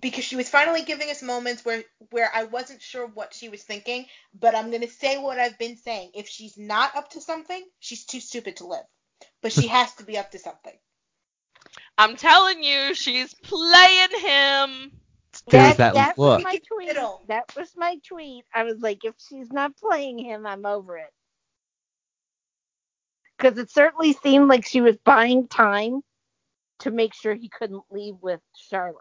Because she was finally giving us moments where where I wasn't sure what she was thinking, but I'm gonna say what I've been saying. If she's not up to something, she's too stupid to live. But she has to be up to something. I'm telling you, she's playing him. There's that that look. was my tweet. Fiddle. That was my tweet. I was like, if she's not playing him, I'm over it. Because it certainly seemed like she was buying time to make sure he couldn't leave with Charlotte.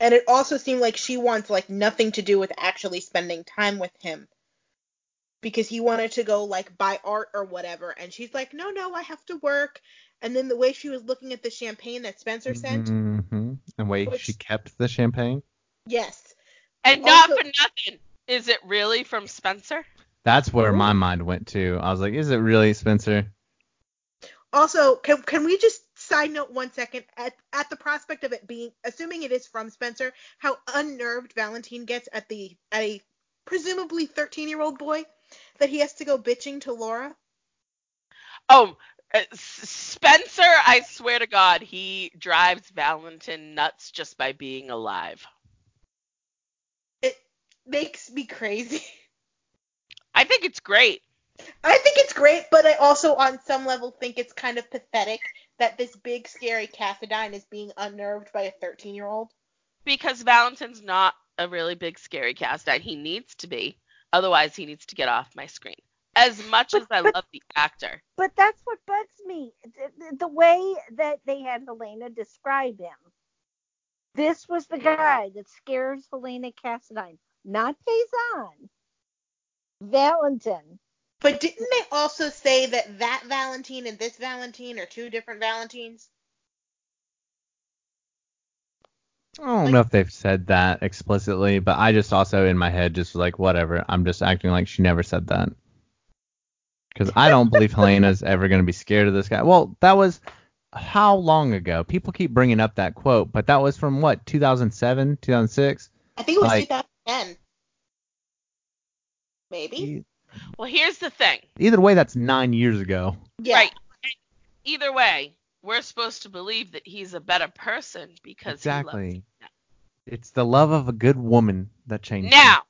And it also seemed like she wants like nothing to do with actually spending time with him. Because he wanted to go like buy art or whatever, and she's like, No, no, I have to work. And then the way she was looking at the champagne that Spencer sent, Mm-hmm. And wait, Which- she kept the champagne. yes. And not for nothing. Is it really from Spencer? That's where my mind went to. I was like, is it really Spencer? Also, can can we just side note one second at at the prospect of it being assuming it is from Spencer, how unnerved Valentine gets at the at a presumably 13 year old boy that he has to go bitching to Laura. Oh, uh, Spencer, I swear to God, he drives Valentine nuts just by being alive. It makes me crazy. I think it's great. I think it's great, but I also, on some level, think it's kind of pathetic that this big, scary Cassadine is being unnerved by a 13 year old. Because Valentin's not a really big scary Cassadine. He needs to be. Otherwise, he needs to get off my screen. As much But- as I but- love the actor. But that's what bugs me. The, the way that they had Helena describe him. This was the guy that scares Helena Cassadine, not Payson. Valentin. But didn't they also say that that Valentine and this Valentine are two different Valentines? I don't Like- know if they've said that explicitly, but I just also in my head just was like, whatever. I'm just acting like she never said that. Because I don't believe Helena's ever going to be scared of this guy. Well, that was how long ago? People keep bringing up that quote, but that was from what, 2007, 2006? I think it was Like- 2010. Maybe. Well, here's the thing. Either way, that's nine years ago. Yeah. Right. Either way, we're supposed to believe that he's a better person because he loves Exactly. It's the love of a good woman that changed. him. Now,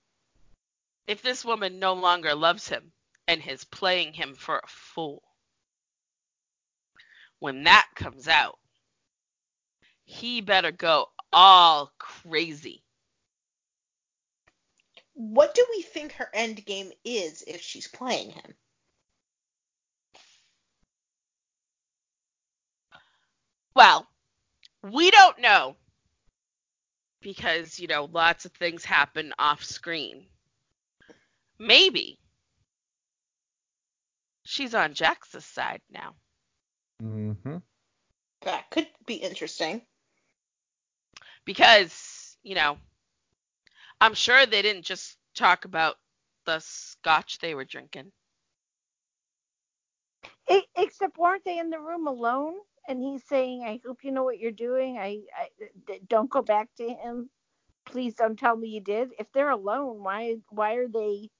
if this woman no longer loves him and is playing him for a fool, when that comes out, he better go all crazy. What do we think her end game is if she's playing him? Well, we don't know because, you know, lots of things happen off screen. Maybe she's on Jax's side now. Mm-hmm. That could be interesting. because you know i'm sure they didn't just talk about the scotch they were drinking E- Except weren't they in the room alone? And he's saying, "I hope you know what you're doing. I, I don't go back to him. Please don't tell me you did." If they're alone, why why are they?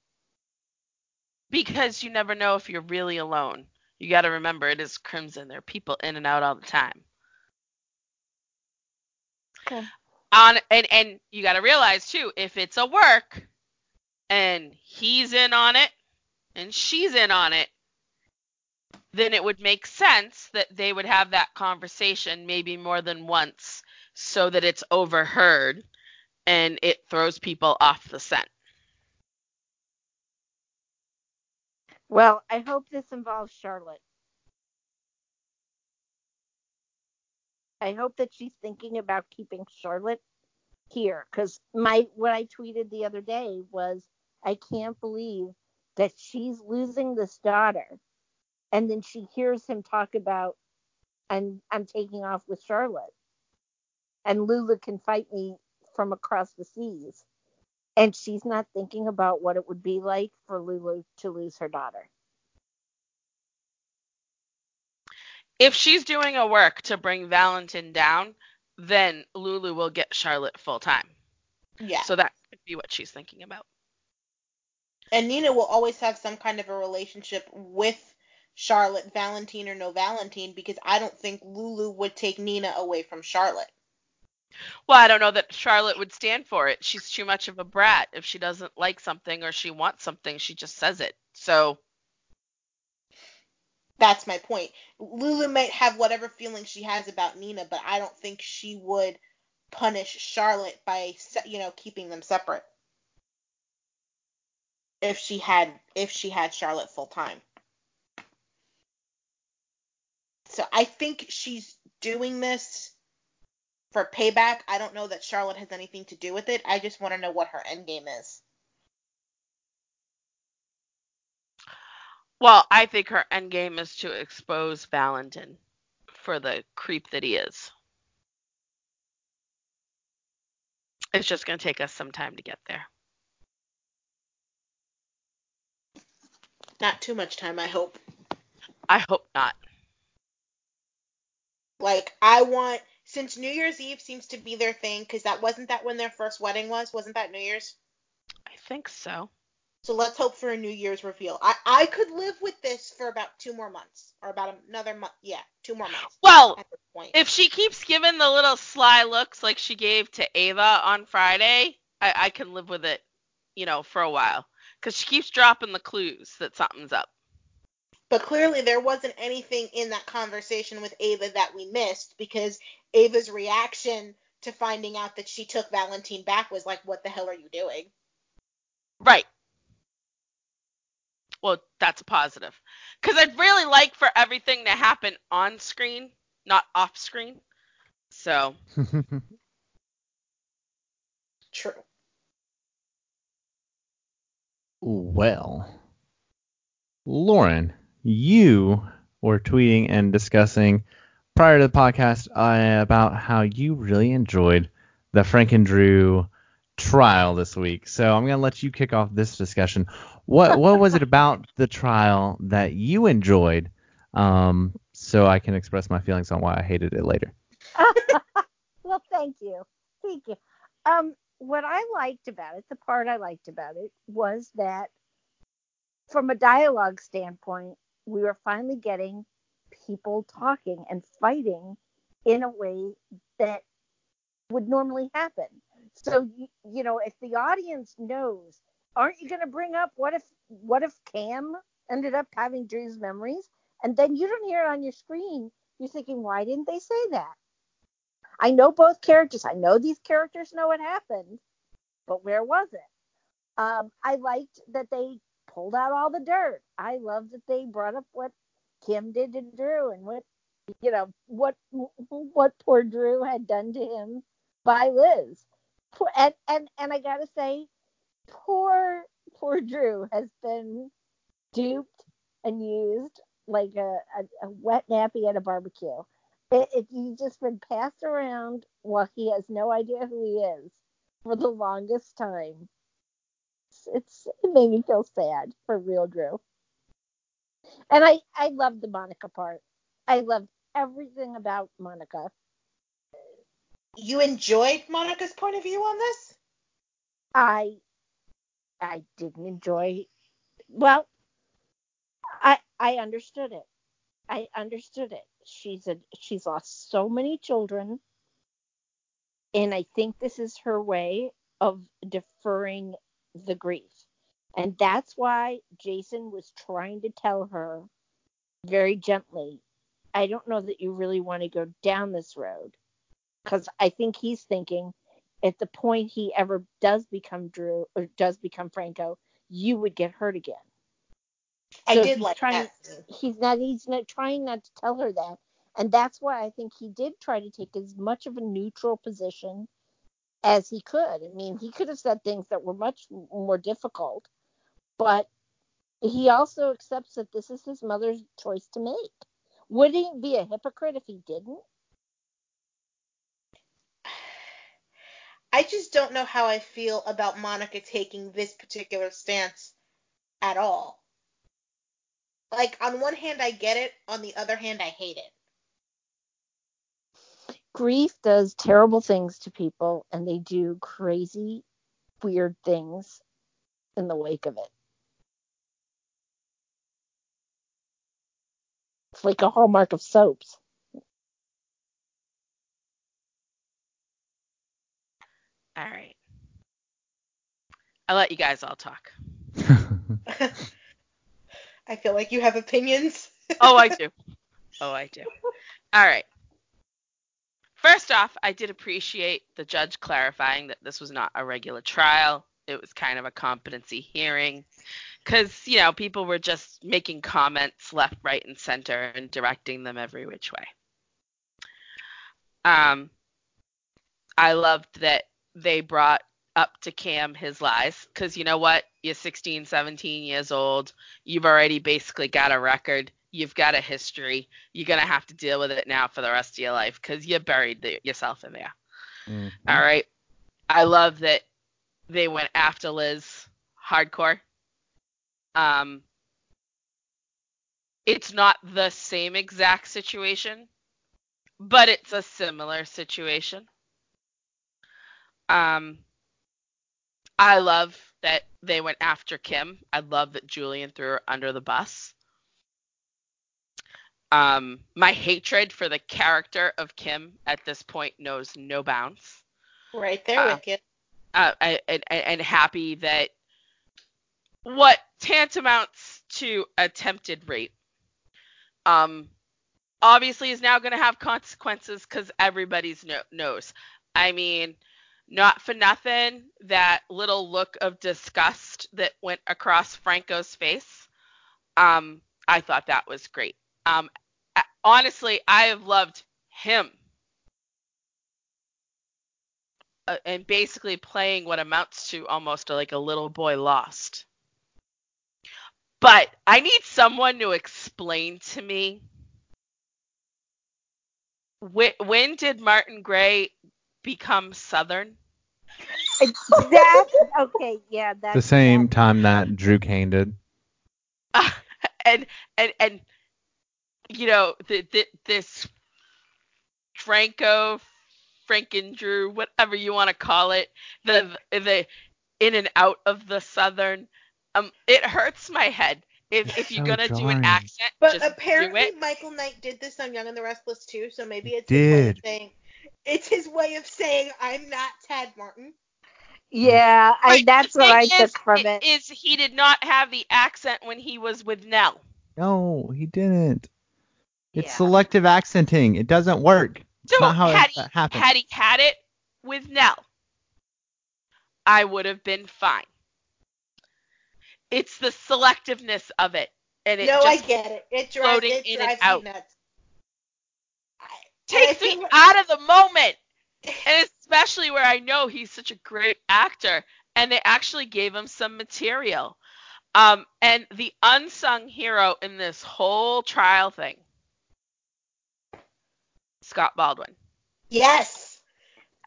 because you never know if you're really alone you got to remember it is crimson there are people in and out all the time Okay. On and and you got to realize too if it's a work and he's in on it and she's in on it then it would make sense that they would have that conversation maybe more than once so that it's overheard and it throws people off the scent Well, I hope this involves Charlotte. I hope that she's thinking about keeping Charlotte here because my what I tweeted the other day was I can't believe that she's losing this daughter, and then she hears him talk about I'm I'm taking off with Charlotte, and Lulu can fight me from across the seas, and she's not thinking about what it would be like for Lulu to lose her daughter. If she's doing a work to bring Valentin down, then Lulu will get Charlotte full time. Yeah. So that could be what she's thinking about. And Nina will always have some kind of a relationship with Charlotte, Valentine or no Valentine, because I don't think Lulu would take Nina away from Charlotte. Well, I don't know that Charlotte would stand for it. She's too much of a brat. If she doesn't like something or she wants something, she just says it. So, That's my point. Lulu might have whatever feelings she has about Nina, but I don't think she would punish Charlotte by you know keeping them separate. If she had if she had Charlotte full time. So I think she's doing this for payback. I don't know that Charlotte has anything to do with it. I just want to know what her end game is. Well, I think her end game is to expose Valentin for the creep that he is. It's just going to take us some time to get there. Not too much time, I hope. I hope not. Like I want since New Year's Eve seems to be their thing cuz that wasn't that when their first wedding was? Wasn't that New Year's? I think so. So let's hope for a New Year's reveal. I I could live with this for about 2 more months or about another month. Yeah, 2 more months Well, at this point. if she keeps giving the little sly looks like she gave to Ava on Friday, I, I can live with it you know, for a while because she keeps dropping the clues that something's up. But clearly, there wasn't anything in that conversation with Ava that we missed because Ava's reaction to finding out that she took Valentine back was like, "What the hell are you doing?" Right. Well, that's a positive. Because I'd really like for everything to happen on screen, not off screen. So. True. well, Lauren, you were tweeting and discussing prior to the podcast uh, about how you really enjoyed the Frank and Drew trial this week. So I'm gonna let you kick off this discussion. What what was it about the trial that you enjoyed? Um, so I can express my feelings on why I hated it later. well, thank you, thank you. Um, what I liked about it, the part I liked about it, was that from a dialogue standpoint, we were finally getting people talking and fighting in a way that would normally happen. So you know, if the audience knows, aren't you going to bring up what if what if Cam ended up having Drew's memories, and then you don't hear it on your screen? You're thinking, why didn't they say that? I know both characters. I know these characters know what happened, but where was it? Um, I liked that they pulled out all the dirt. I love that they brought up what Kim did to Drew and what you know what what poor Drew had done to him by Liz. And and and I gotta say, poor poor Drew has been duped and used like a, a, a wet nappy at a barbecue. It, it, he's just been passed around while he has no idea who he is for the longest time. It's, it's it made me feel sad for real Drew. And I I love the Monica part. I loved everything about Monica. You enjoyed Monica's point of view on this? I I didn't enjoy well I I understood it. I understood it. She's a she's lost so many children and I think this is her way of deferring the grief. And that's why Jason was trying to tell her very gently, I don't know that you really want to go down this road. Because I think he's thinking at the point he ever does become Drew or does become Franco, you would get hurt again. I did like trying, that. He's not he's not trying not to tell her that. And that's why I think he did try to take as much of a neutral position as he could. I mean, he could have said things that were much more difficult, but he also accepts that this is his mother's choice to make. Would he be a hypocrite if he didn't? I just don't know how I feel about Monica taking this particular stance at all. Like, on one hand, I get it. On the other hand, I hate it grief does terrible things to people and they do crazy weird things in the wake of it it's like a hallmark of soaps all right. I'll let you guys all talk. I feel like you have opinions. Oh i do. Oh i do. All right. First off, I did appreciate the judge clarifying that this was not a regular trial. It was kind of a competency hearing. Because, you know, people were just making comments left, right, and center and directing them every which way. Um, I loved that they brought up to Cam his lies because you know what? You're 16, 17 years old. You've already basically got a record you've got a history. You're gonna have to deal with it now for the rest of your life because you buried the, yourself in there. Mm-hmm. All right. I love that they went after Liz hardcore. Um, it's not the same exact situation, but it's a similar situation. Um, I love that they went after Kim. I love that Julian threw her under the bus. Um, my hatred for the character of Kim at this point knows no bounds. Right there uh, with you. Uh, I, and, and happy that what tantamounts to attempted rape. Um, obviously is now going to have consequences because everybody's no- knows. I mean, not for nothing that little look of disgust that went across Franco's face. Um, I thought that was great. Um, honestly, I have loved him. Uh, and basically playing what amounts to almost like a little boy lost. But I need someone to explain to me when, when did Martin Grey become Southern? Exactly. okay, yeah, that's the same time that Drew Cain did. Uh, and and and you know the, the, this Franco, Frankendrew, whatever you want to call it, the the in and out of the Southern, um, it hurts my head. If, It's if you're so gonna do an accent, But just apparently do it. Michael Knight did this on Young and the Restless too, so maybe it's his way of did. saying it's his way of saying I'm not Tad Martin. Yeah, I, Right, that's what I took from it. Is he did not have the accent when he was with Nell. No, he didn't. It's Yeah. selective accenting. It doesn't work. It's So not how had it he happens. had he had it with Nell, I would have been fine. It's the selectiveness of it, and it no, just I get it. It drives floating it in and drives out. me nuts. I, takes me out of the moment, and especially where I know he's such a great actor, and they actually gave him some material. Um, and the unsung hero in this whole trial thing, Scott Baldwin. Yes.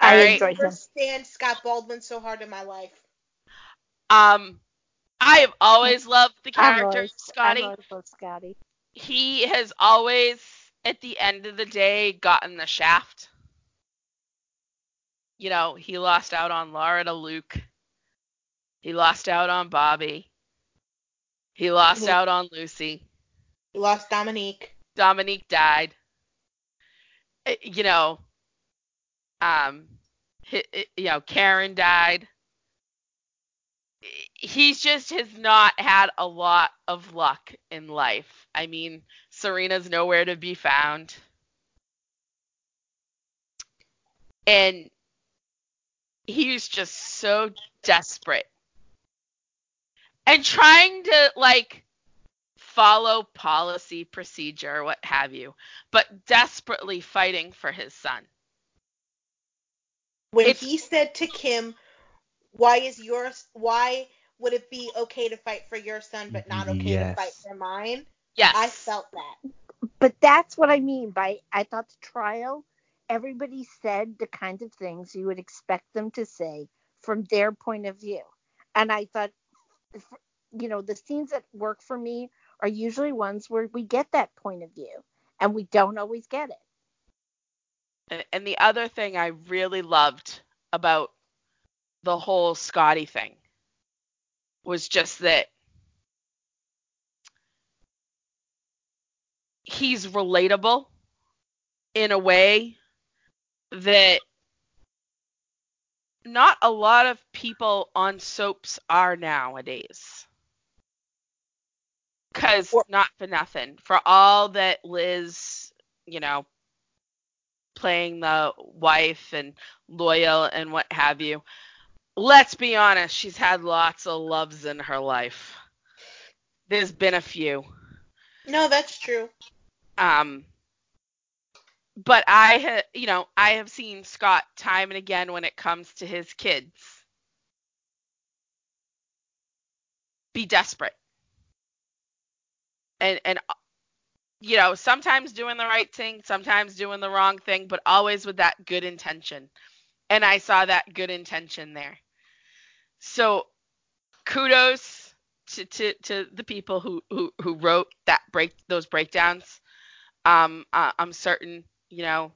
I All right. enjoyed him. stand Scott Baldwin so hard in my life. Um, I have always loved the character of Scotty. I've always loved Scotty. He has always, at the end of the day, gotten the shaft. You know, he lost out on Laura to Luke. He lost out on Bobby. He lost out on Lucy. He lost Dominique. Dominique died. Eh, You know, um, hi- you know, Karen died. He's just has not had a lot of luck in life. I mean, Serena's nowhere to be found. And he's just so desperate. And trying to like follow policy, procedure, what have you, but desperately fighting for his son. When It's- he said to Kim, "Why is yours? Why would it be okay to fight for your son, but not okay to fight for mine?" Yes. I felt that. But that's what I mean by I thought the trial, everybody said the kinds of things you would expect them to say from their point of view. And I thought, you know, the scenes that work for me are usually ones where we get that point of view and we don't always get it. And, and the other thing I really loved about the whole Scotty thing was just that he's relatable in a way that not a lot of people on soaps are nowadays. Because, not for nothing, for all that Liz, you know, playing the wife and loyal and what have you, let's be honest, she's had lots of loves in her life. There's been a few. No, that's true. Um, but I ha you know, I have seen Scott time and again when it comes to his kids be desperate. And and you know, sometimes doing the right thing, sometimes doing the wrong thing, but always with that good intention. And I saw that good intention there. So kudos to, to, to the people who, who, who wrote that break those breakdowns. Um, uh, I'm certain, you know,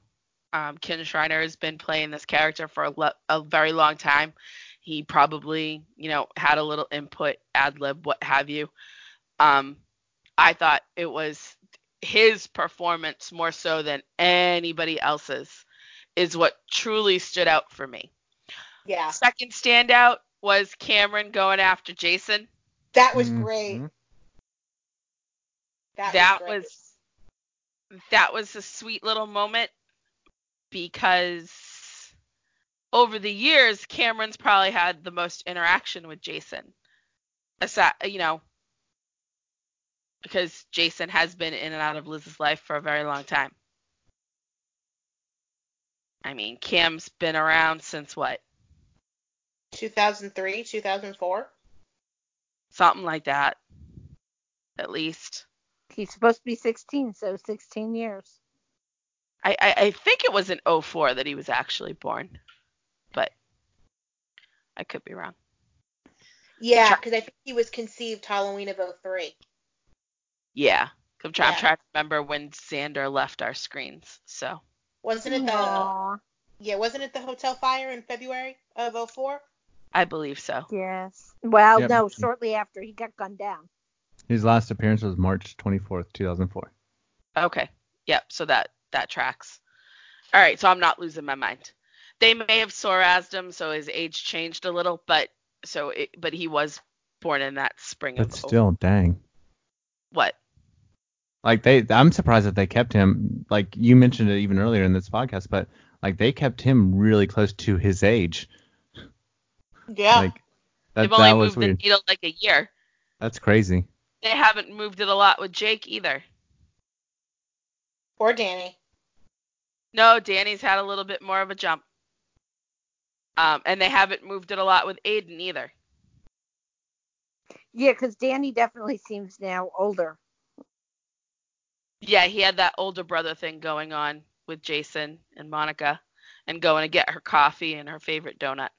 um, Kin Shriner has been playing this character for a, lo- a very long time. He probably, you know, had a little input, ad lib, what have you. Um, I thought it was his performance more so than anybody else's is what truly stood out for me. Yeah. Second standout was Cameron going after Jason. That was Mhm. great. That, that was, great. was that was a sweet little moment because over the years Cameron's probably had the most interaction with Jason. Aside, you know, because Jason has been in and out of Liz's life for a very long time. I mean, Cam's been around since what? 2003, 2004. Something like that. At least. He's supposed to be 16, so 16 years. I, I, I think it was in 04 that he was actually born. But I could be wrong. Yeah, because I think he was conceived Halloween of 03. Yeah. I'm, try- I'm trying to remember when Zander left our screens. So Wasn't it the Aw, yeah? Wasn't it the hotel fire in February of 04? I believe so. yes. Well, Yep. no, shortly after he got gunned down. His last appearance was March 24th, 2004. Okay. Yep. So that that tracks. All right. So I'm not losing my mind. They may have SORASed him, so his age changed a little, but so it, but he was born in that spring But of still, dang. what? Like they, I'm surprised that they kept him. Like you mentioned it even earlier in this podcast, but like they kept him really close to his age. Yeah. Like that, They've only that was moved weird. the needle like a year. That's crazy. They haven't moved it a lot with Jake either. or Danny. No, Danny's had a little bit more of a jump. Um, and they haven't moved it a lot with Aiden either. Yeah, because Danny definitely seems now older. Yeah, he had that older brother thing going on with Jason and Monica and going to get her coffee and her favorite donut.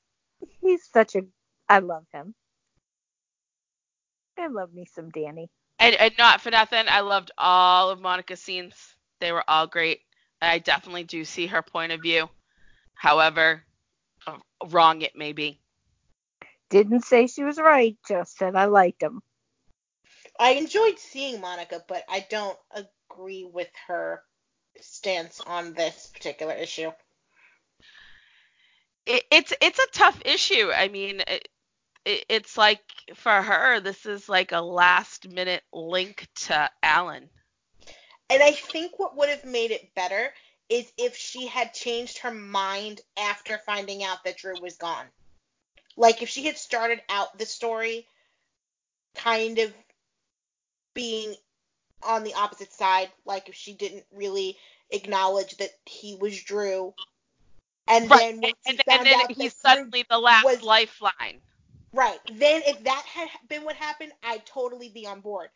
He's such a. I love him. I love me some Danny. And, and not for nothing, I loved all of Monica's scenes. They were all great. I definitely do see her point of view. However, uh, wrong it may be. Didn't say she was right, just said I liked him. I enjoyed seeing Monica, but I don't agree with her stance on this particular issue. It, it's it's a tough issue. I mean, it, it, it's like for her, this is like a last minute link to Alan. And I think what would have made it better is if she had changed her mind after finding out that Drew was gone. Like if she had started out the story kind of being on the opposite side, like if she didn't really acknowledge that he was Drew. And then once and, and then he's Drew suddenly the last lifeline. Right. Then if that had been what happened, I'd totally be on board.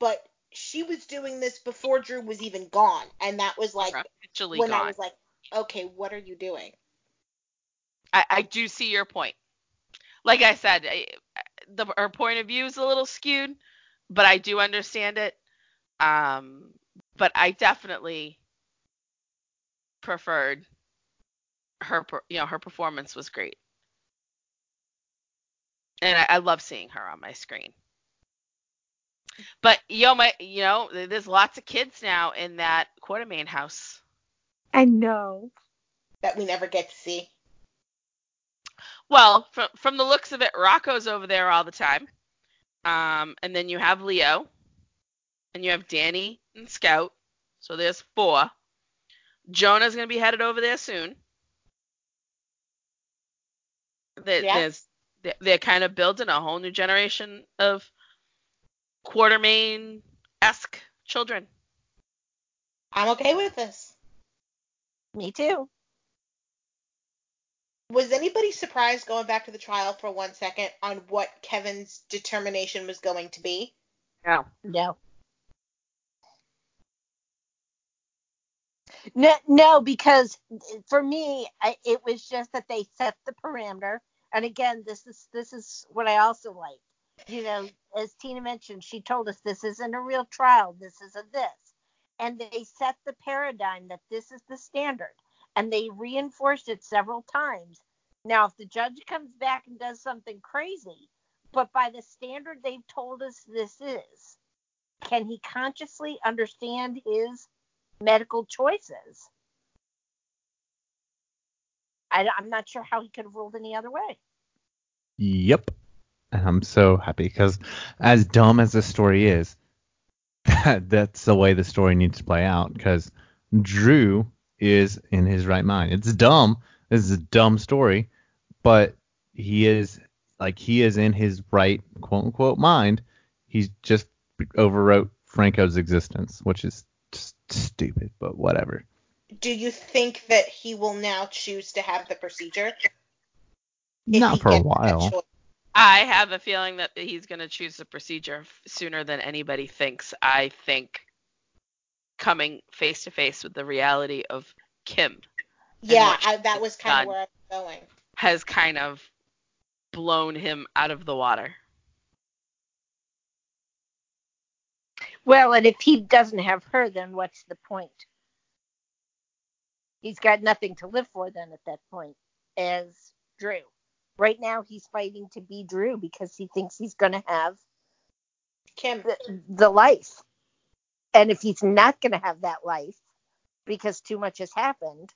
But she was doing this before Drew was even gone, and that was like Officially when I was like, okay, what are you doing? I, I do see your point. Like I said, I, the, her point of view is a little skewed, but I do understand it. Um, but I definitely preferred her. per- You know, her performance was great, and I, I love seeing her on my screen. But you know, my you know, there's lots of kids now in that Quartermaine house. I know. That we never get to see. Well, from from the looks of it, Rocco's over there all the time. Um, and then you have Leo, and you have Danny and Scout. So there's four. Jonah's gonna be headed over there soon. There- Yeah. There's they're, they're kind of building a whole new generation of Quartermaine esque children. I'm okay with this. Me too. Was anybody surprised going back to the trial for one second on what Kevin's determination was going to be? No. No. No, no, because for me, I, it was just that they set the parameter. And again, this is this is what I also like. You know, as Tina mentioned, she told us this isn't a real trial. This is a this, and they set the paradigm that this is the standard, and they reinforced it several times. Now, if the judge comes back and does something crazy, but by the standard they've told us this is, can he consciously understand his medical choices? I, am not sure how he could have ruled any other way. Yep. and I'm so happy because as dumb as the story is, that's the way the story needs to play out because Drew is in his right mind. It's dumb. This is a dumb story, but he is like he is in his right quote unquote mind. He's just overwrote Franco's existence, which is just stupid, but whatever. Do you think that he will now choose to have the procedure? Not for a while. I have a feeling that he's going to choose the procedure sooner than anybody thinks. I think coming face to face with the reality of Kim Yeah, I, that was kind of where I was going. has kind of blown him out of the water. Well, and if he doesn't have her, then what's the point? He's got nothing to live for then at that point as Drew. Right now, he's fighting to be Drew because he thinks he's going to have Kim, the, the life. And if he's not going to have that life because too much has happened,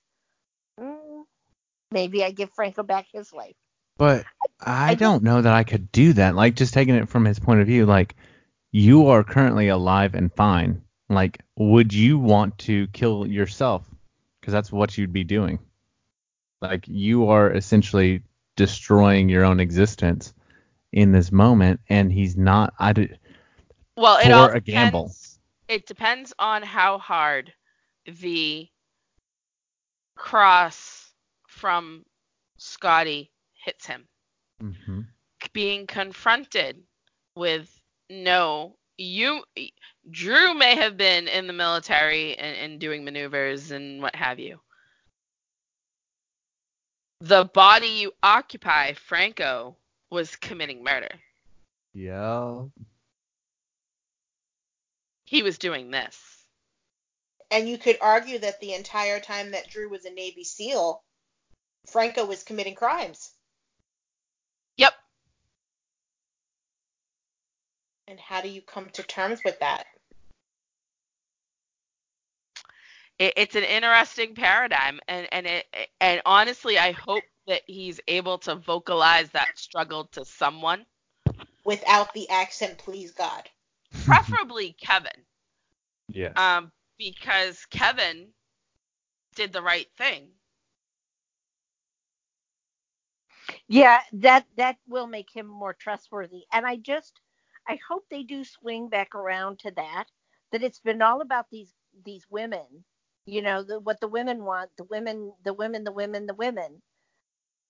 mm, maybe I give Franco back his life. But I, I don't know that I could do that. Like just taking it from his point of view, like you are currently alive and fine. Like would you want to kill yourself? Because that's what you'd be doing. Like you are essentially destroying your own existence in this moment, and he's not. I did Well, it all a gamble. depends- It depends on how hard the cross from Scotty hits him. hmm Being confronted with no, you, Drew may have been in the military and, and doing maneuvers and what have you. The body you occupy, Franco, was committing murder. Yeah. He was doing this. and you could argue that the entire time that Drew was a Navy SEAL, Franco was committing crimes. And how do you come to terms with that? it, it's an interesting paradigm and and it and honestly i hope that he's able to vocalize that struggle to someone Without the accent, please God. preferably kevin Yeah. um because kevin did the right thing Yeah, that that will make him more trustworthy. And I just I hope they do swing back around to that that it's been all about these these women, you know, the, what the women want, the women, the women, the women, the women.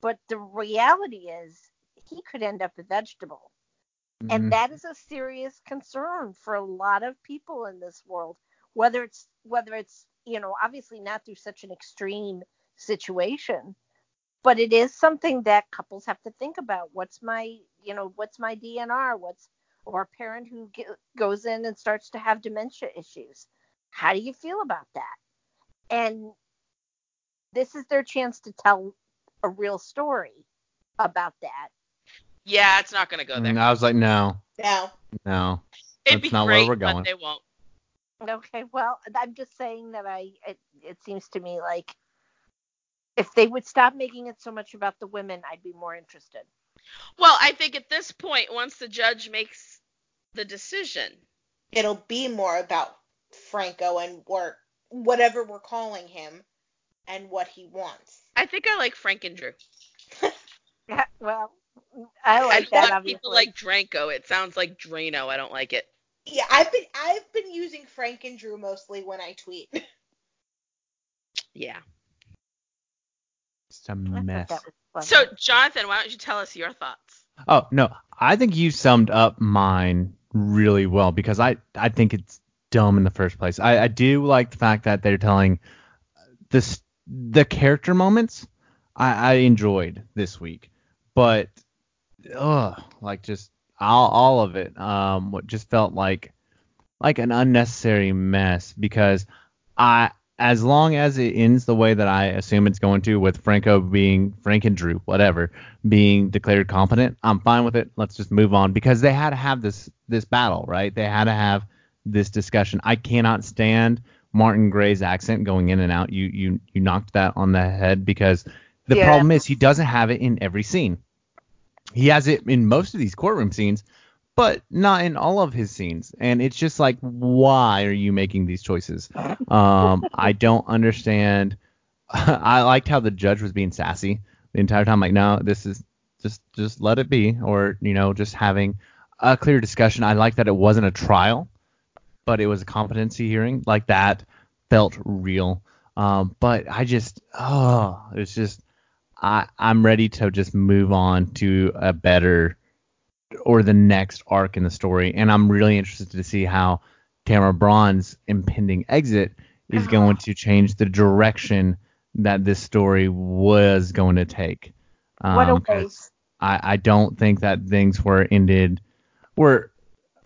But the reality is he could end up a vegetable. Mhm. And that is a serious concern for a lot of people in this world, whether it's whether it's, you know, obviously not through such an extreme situation, but it is something that couples have to think about what's my you know what's my dnr what's or a parent who ge- goes in and starts to have dementia issues. How do you feel about that? And this is their chance to tell a real story about that. Yeah it's not going to go mm, there. And I was like, no, Now, no. it'd that's be not where we're but going. they won't. Okay well i'm just saying that i it, it seems to me like if they would stop making it so much about the women i'd be more interested. Well i think at this point once the judge makes the decision. It'll be more about Franco and or whatever we're calling him and what he wants. i think i like frank and drew. Yeah well i i like don't that want obviously. people like dranko. It sounds like drano. I don't like it. Yeah, I've been I've been using Frank and Drew mostly when I tweet. yeah. It's a I thought mess. so jonathan why don't you tell us your thoughts? Oh no, I think you summed up mine really well because I I think it's dumb in the first place. I, I do like the fact that they're telling this the character moments I, I enjoyed this week, but ugh, like just all all of it um what just felt like like an unnecessary mess because I as long as it ends the way that I assume it's going to with Franco being Frank and Drew whatever being declared competent, I'm fine with it. Let's just move on because they had to have this this battle, right? They had to have this discussion. I cannot stand Martin Grey's accent going in and out. You you you knocked that on the head because the Yeah. problem is he doesn't have it in every scene. he has it in most of these courtroom scenes, but not in all of his scenes. And it's just like, why are you making these choices? Um, I don't understand. I liked how the judge was being sassy the entire time. Like, no, this is just just let it be, or you know, just having a clear discussion. I like that it wasn't a trial, but it was a competency hearing. Like that felt real. Um, but I just, oh, it's just, I I'm ready to just move on to a better or the next arc in the story, and I'm really interested to see how Tamara Braun's impending exit is going to change the direction that this story was going to take. what a Um, waste. I, I don't think that things were ended were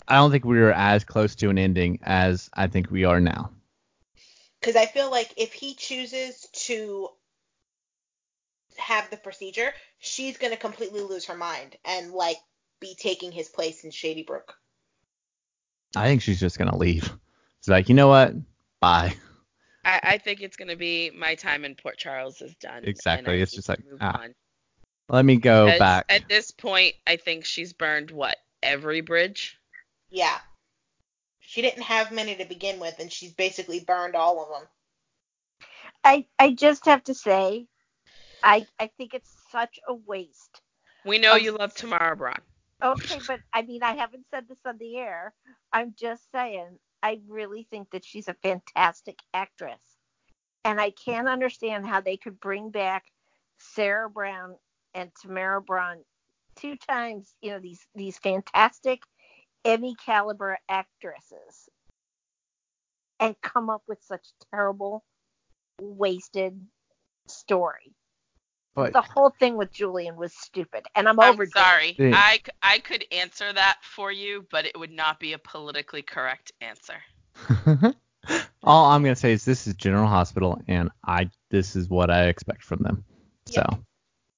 I don't think we were as close to an ending as I think we are now. Because I feel like if he chooses to have the procedure, she's gonna completely lose her mind and like be taking his place in Shady Brook. I think she's just gonna leave. It's like, you know what? Bye. I, I think it's going to be my time in Port Charles is done. Exactly, it's just like, ah. Let me go 'Cause back. At this point, I think she's burned what every bridge. Yeah. She didn't have many to begin with, and she's basically burned all of them. I I just have to say, I I think it's such a waste. We know Um, you love Tamara Braun. Okay, but I mean, I haven't said this on the air. I'm just saying, I really think that she's a fantastic actress. And I can't understand how they could bring back Sarah Brown and Tamara Braun two times, you know, these these fantastic Emmy caliber actresses and come up with such terrible wasted story. But The whole thing with Julian was stupid, and I'm I'm over sorry. Yeah. I, c- I could answer that for you, but it would not be a politically correct answer. all I'm gonna say is this is General Hospital, and I this is what I expect from them. So, Yeah.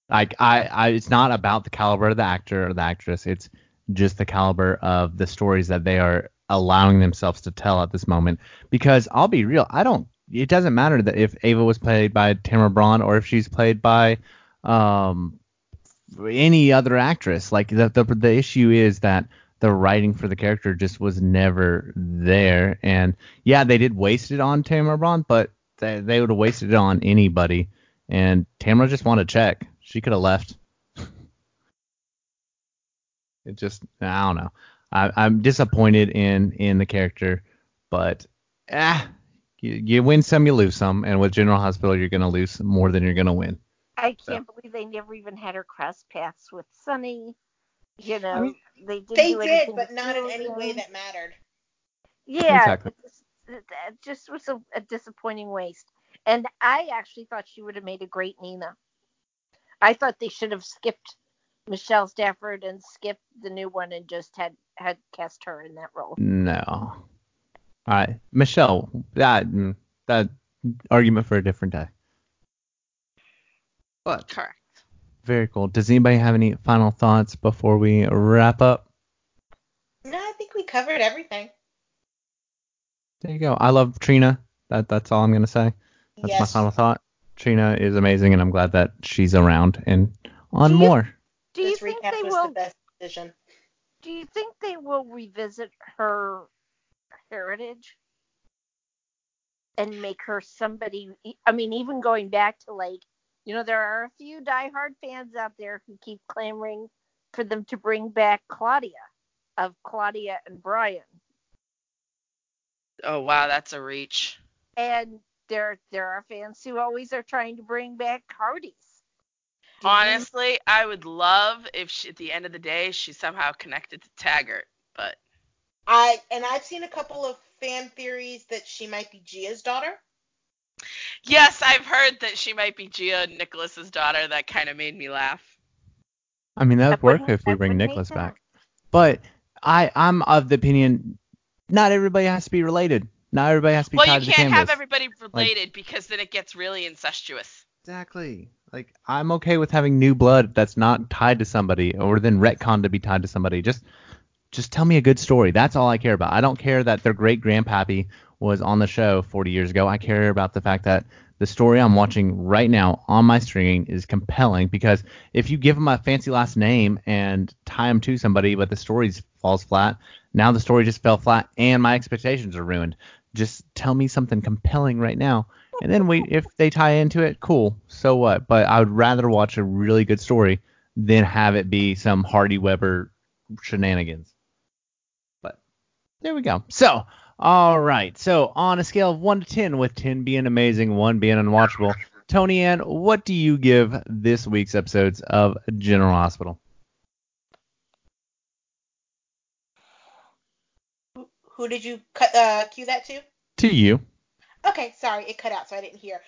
like I, I it's not about the caliber of the actor or the actress. It's just the caliber of the stories that they are allowing themselves to tell at this moment. Because I'll be real, I don't. It doesn't matter that if Ava was played by Tamara Braun or if she's played by um any other actress. Like the the the issue is that the writing for the character just was never there. And yeah, they did waste it on Tamara Braun, but they, they would have wasted it on anybody. And Tamara just wanted to check. She could have left. it just I don't know. I, I'm disappointed in in the character, but ah, you, you win some, you lose some. And with General Hospital, you're gonna lose more than you're gonna win. I can't believe they never even had her cross paths with Sonny. You know, mean, they didn't They do did, anything but not in any way that mattered. Yeah, Exactly. it just, it- it just was a, a disappointing waste. And I actually thought she would have made a great Nina. I thought they should have skipped Michelle Stafford and skipped the new one and just had had cast her in that role. No. All right, Michelle. That that argument for a different day. But Correct. very cool. Does anybody have any final thoughts before we wrap up? No, I think we covered everything. There you go. I love Trina. That that's all I'm gonna say. That's my final thought. Trina is amazing, and I'm glad that she's around and on Do you- more. Do you this think recap they was will? the best decision. Do you think they will revisit her heritage and make her somebody? I mean, even going back to like, you know, there are a few diehard fans out there who keep clamoring for them to bring back Claudia of Claudia and Brian, Oh wow, that's a reach. and there there are fans who always are trying to bring back Hardy's. Do you- Honestly, I would love if she, at the end of the day she's somehow connected to Taggart, but I and I've seen a couple of fan theories that she might be Gia's daughter. yes, I've heard that she might be Gia and Nicholas's daughter. That kind of made me laugh. I mean, that would work if we bring Nicholas back. But I I'm of the opinion not everybody has to be related. Not everybody has to be Well, tied to the canvas. Well, you can't have everybody related because then it gets really incestuous. Exactly. Like I'm okay with having new blood that's not tied to somebody or then retcon to be tied to somebody. Just just tell me a good story. That's all I care about. I don't care that their great grandpappy was on the show 40 years ago. I care about the fact that the story I'm watching right now on my screen is compelling because if you give them a fancy last name and tie them to somebody, but the story falls flat, now the story just fell flat and my expectations are ruined. Just tell me something compelling right now, and then we if they tie into it, cool. So what? But I would rather watch a really good story than have it be some Hardy Weber shenanigans. There we go. So all right. So on a scale of one to ten, with ten being amazing, one being unwatchable, Tony Ann, what do you give this week's episodes of General Hospital? Who, who did you cut uh, cue that to? To you. Okay, sorry, it cut out, so I didn't hear.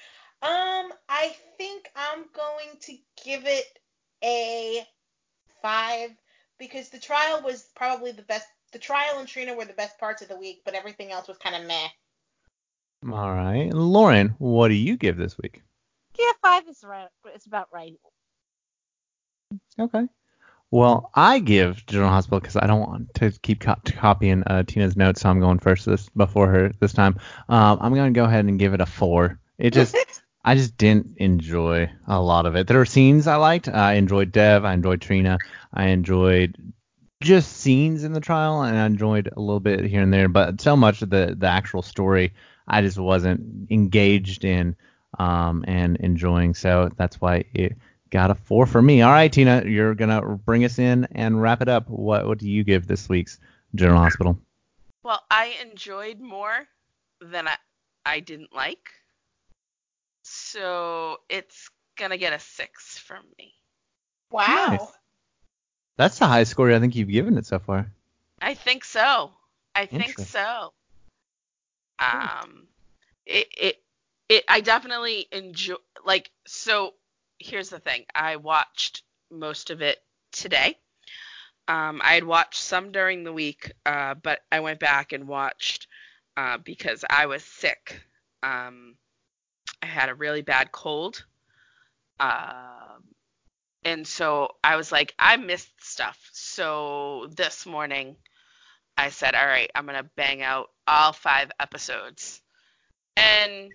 Um, I think I'm going to give it a five because the trial was probably the best the trial and Trina were the best parts of the week, but everything else was kind of meh. All right, Lauren, what do you give this week? Yeah, five is right. It's about right. Okay. Well, I give General Hospital because I don't want to keep co- copying uh, Tina's notes, so I'm going first this before her this time. Um, I'm going to go ahead and give it a four. It just, I just didn't enjoy a lot of it. There were scenes I liked. I enjoyed Dev. I enjoyed Trina. I enjoyed just scenes in the trial, and I enjoyed a little bit here and there. But so much of the the actual story, I just wasn't engaged in um, and enjoying. So that's why it got a four for me. All right, Tina, you're gonna bring us in and wrap it up. What what do you give this week's General Hospital? Well, I enjoyed more than I I didn't like. So it's gonna get a six from me. Wow. Nice. That's the highest score I think you've given it so far. I think so. I think so. Um, it it it. I definitely enjoy. Like, so here's the thing. I watched most of it today. Um, I had watched some during the week, uh, but I went back and watched uh, because I was sick. Um, I had a really bad cold. Um, and so I was like, I missed stuff. So this morning, I said, all right, I'm gonna bang out all five episodes, and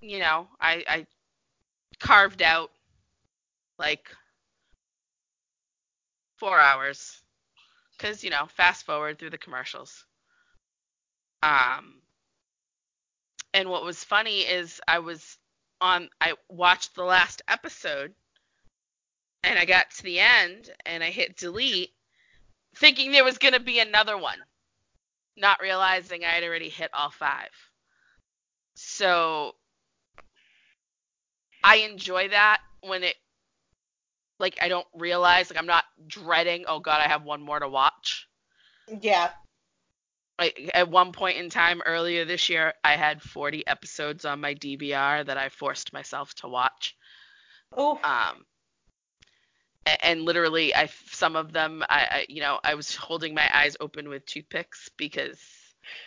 you know, I, I carved out like four hours, cause you know, fast forward through the commercials. Um, and what was funny is I was on, I watched the last episode and I got to the end and I hit delete thinking there was going to be another one, not realizing I had already hit all five. So I enjoy that when it like I don't realize like I'm not dreading, oh god, I have one more to watch. Yeah. Like at one point in time earlier this year, I had 40 episodes on my DVR that I forced myself to watch. Oh. um and literally i some of them I, I you know i was holding my eyes open with toothpicks because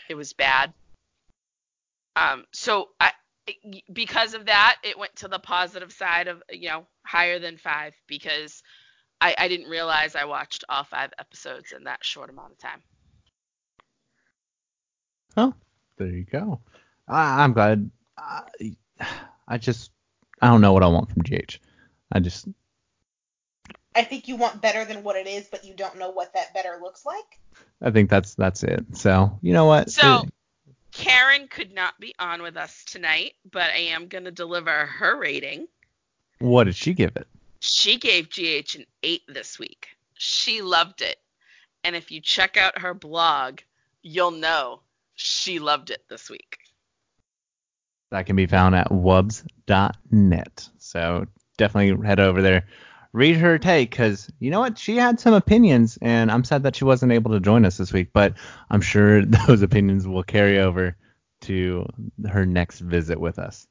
it was bad um so i because of that it went to the positive side of you know higher than five because i i didn't realize i watched all five episodes in that short amount of time Oh, there you go. I, I'm glad. I, I just I don't know what I want from GH. I just I think you want better than what it is, but you don't know what that better looks like. I think that's that's it. So you know what? So- karen could not be on with us tonight but i am going to deliver her rating what did she give it? She gave GH an 8 this week. She loved it. And if you check out her blog, you'll know she loved it this week. That can be found at wubs.net. So definitely head over there, read her take, because you know what? She had some opinions, and I'm sad that she wasn't able to join us this week, but I'm sure those opinions will carry over to her next visit with us.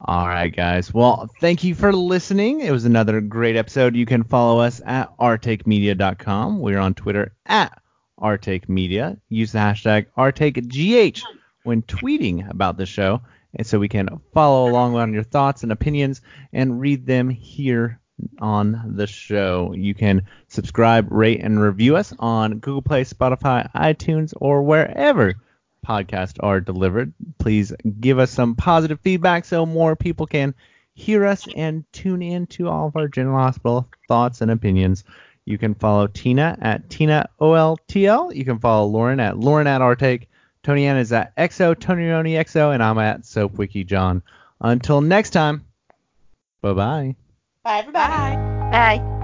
All right, guys. Well, thank you for listening. It was another great episode. You can follow us at rtakemedia.com. We're on Twitter at rtakemedia. Use the hashtag rtakegh when tweeting about the show, and so we can follow along on your thoughts and opinions and read them here on the show. You can subscribe, rate, and review us on Google Play, Spotify, iTunes, or wherever podcasts are delivered. Please give us some positive feedback so more people can hear us and tune in to all of our General Hospital thoughts and opinions. You can follow Tina at Tina OLTL. You can follow Lauren at Lauren at Artake. Tony Ann is at XO, Tony Roni XO, and I'm at SoapWiki John. Until next time, bye bye. Bye, everybody. Bye. Bye.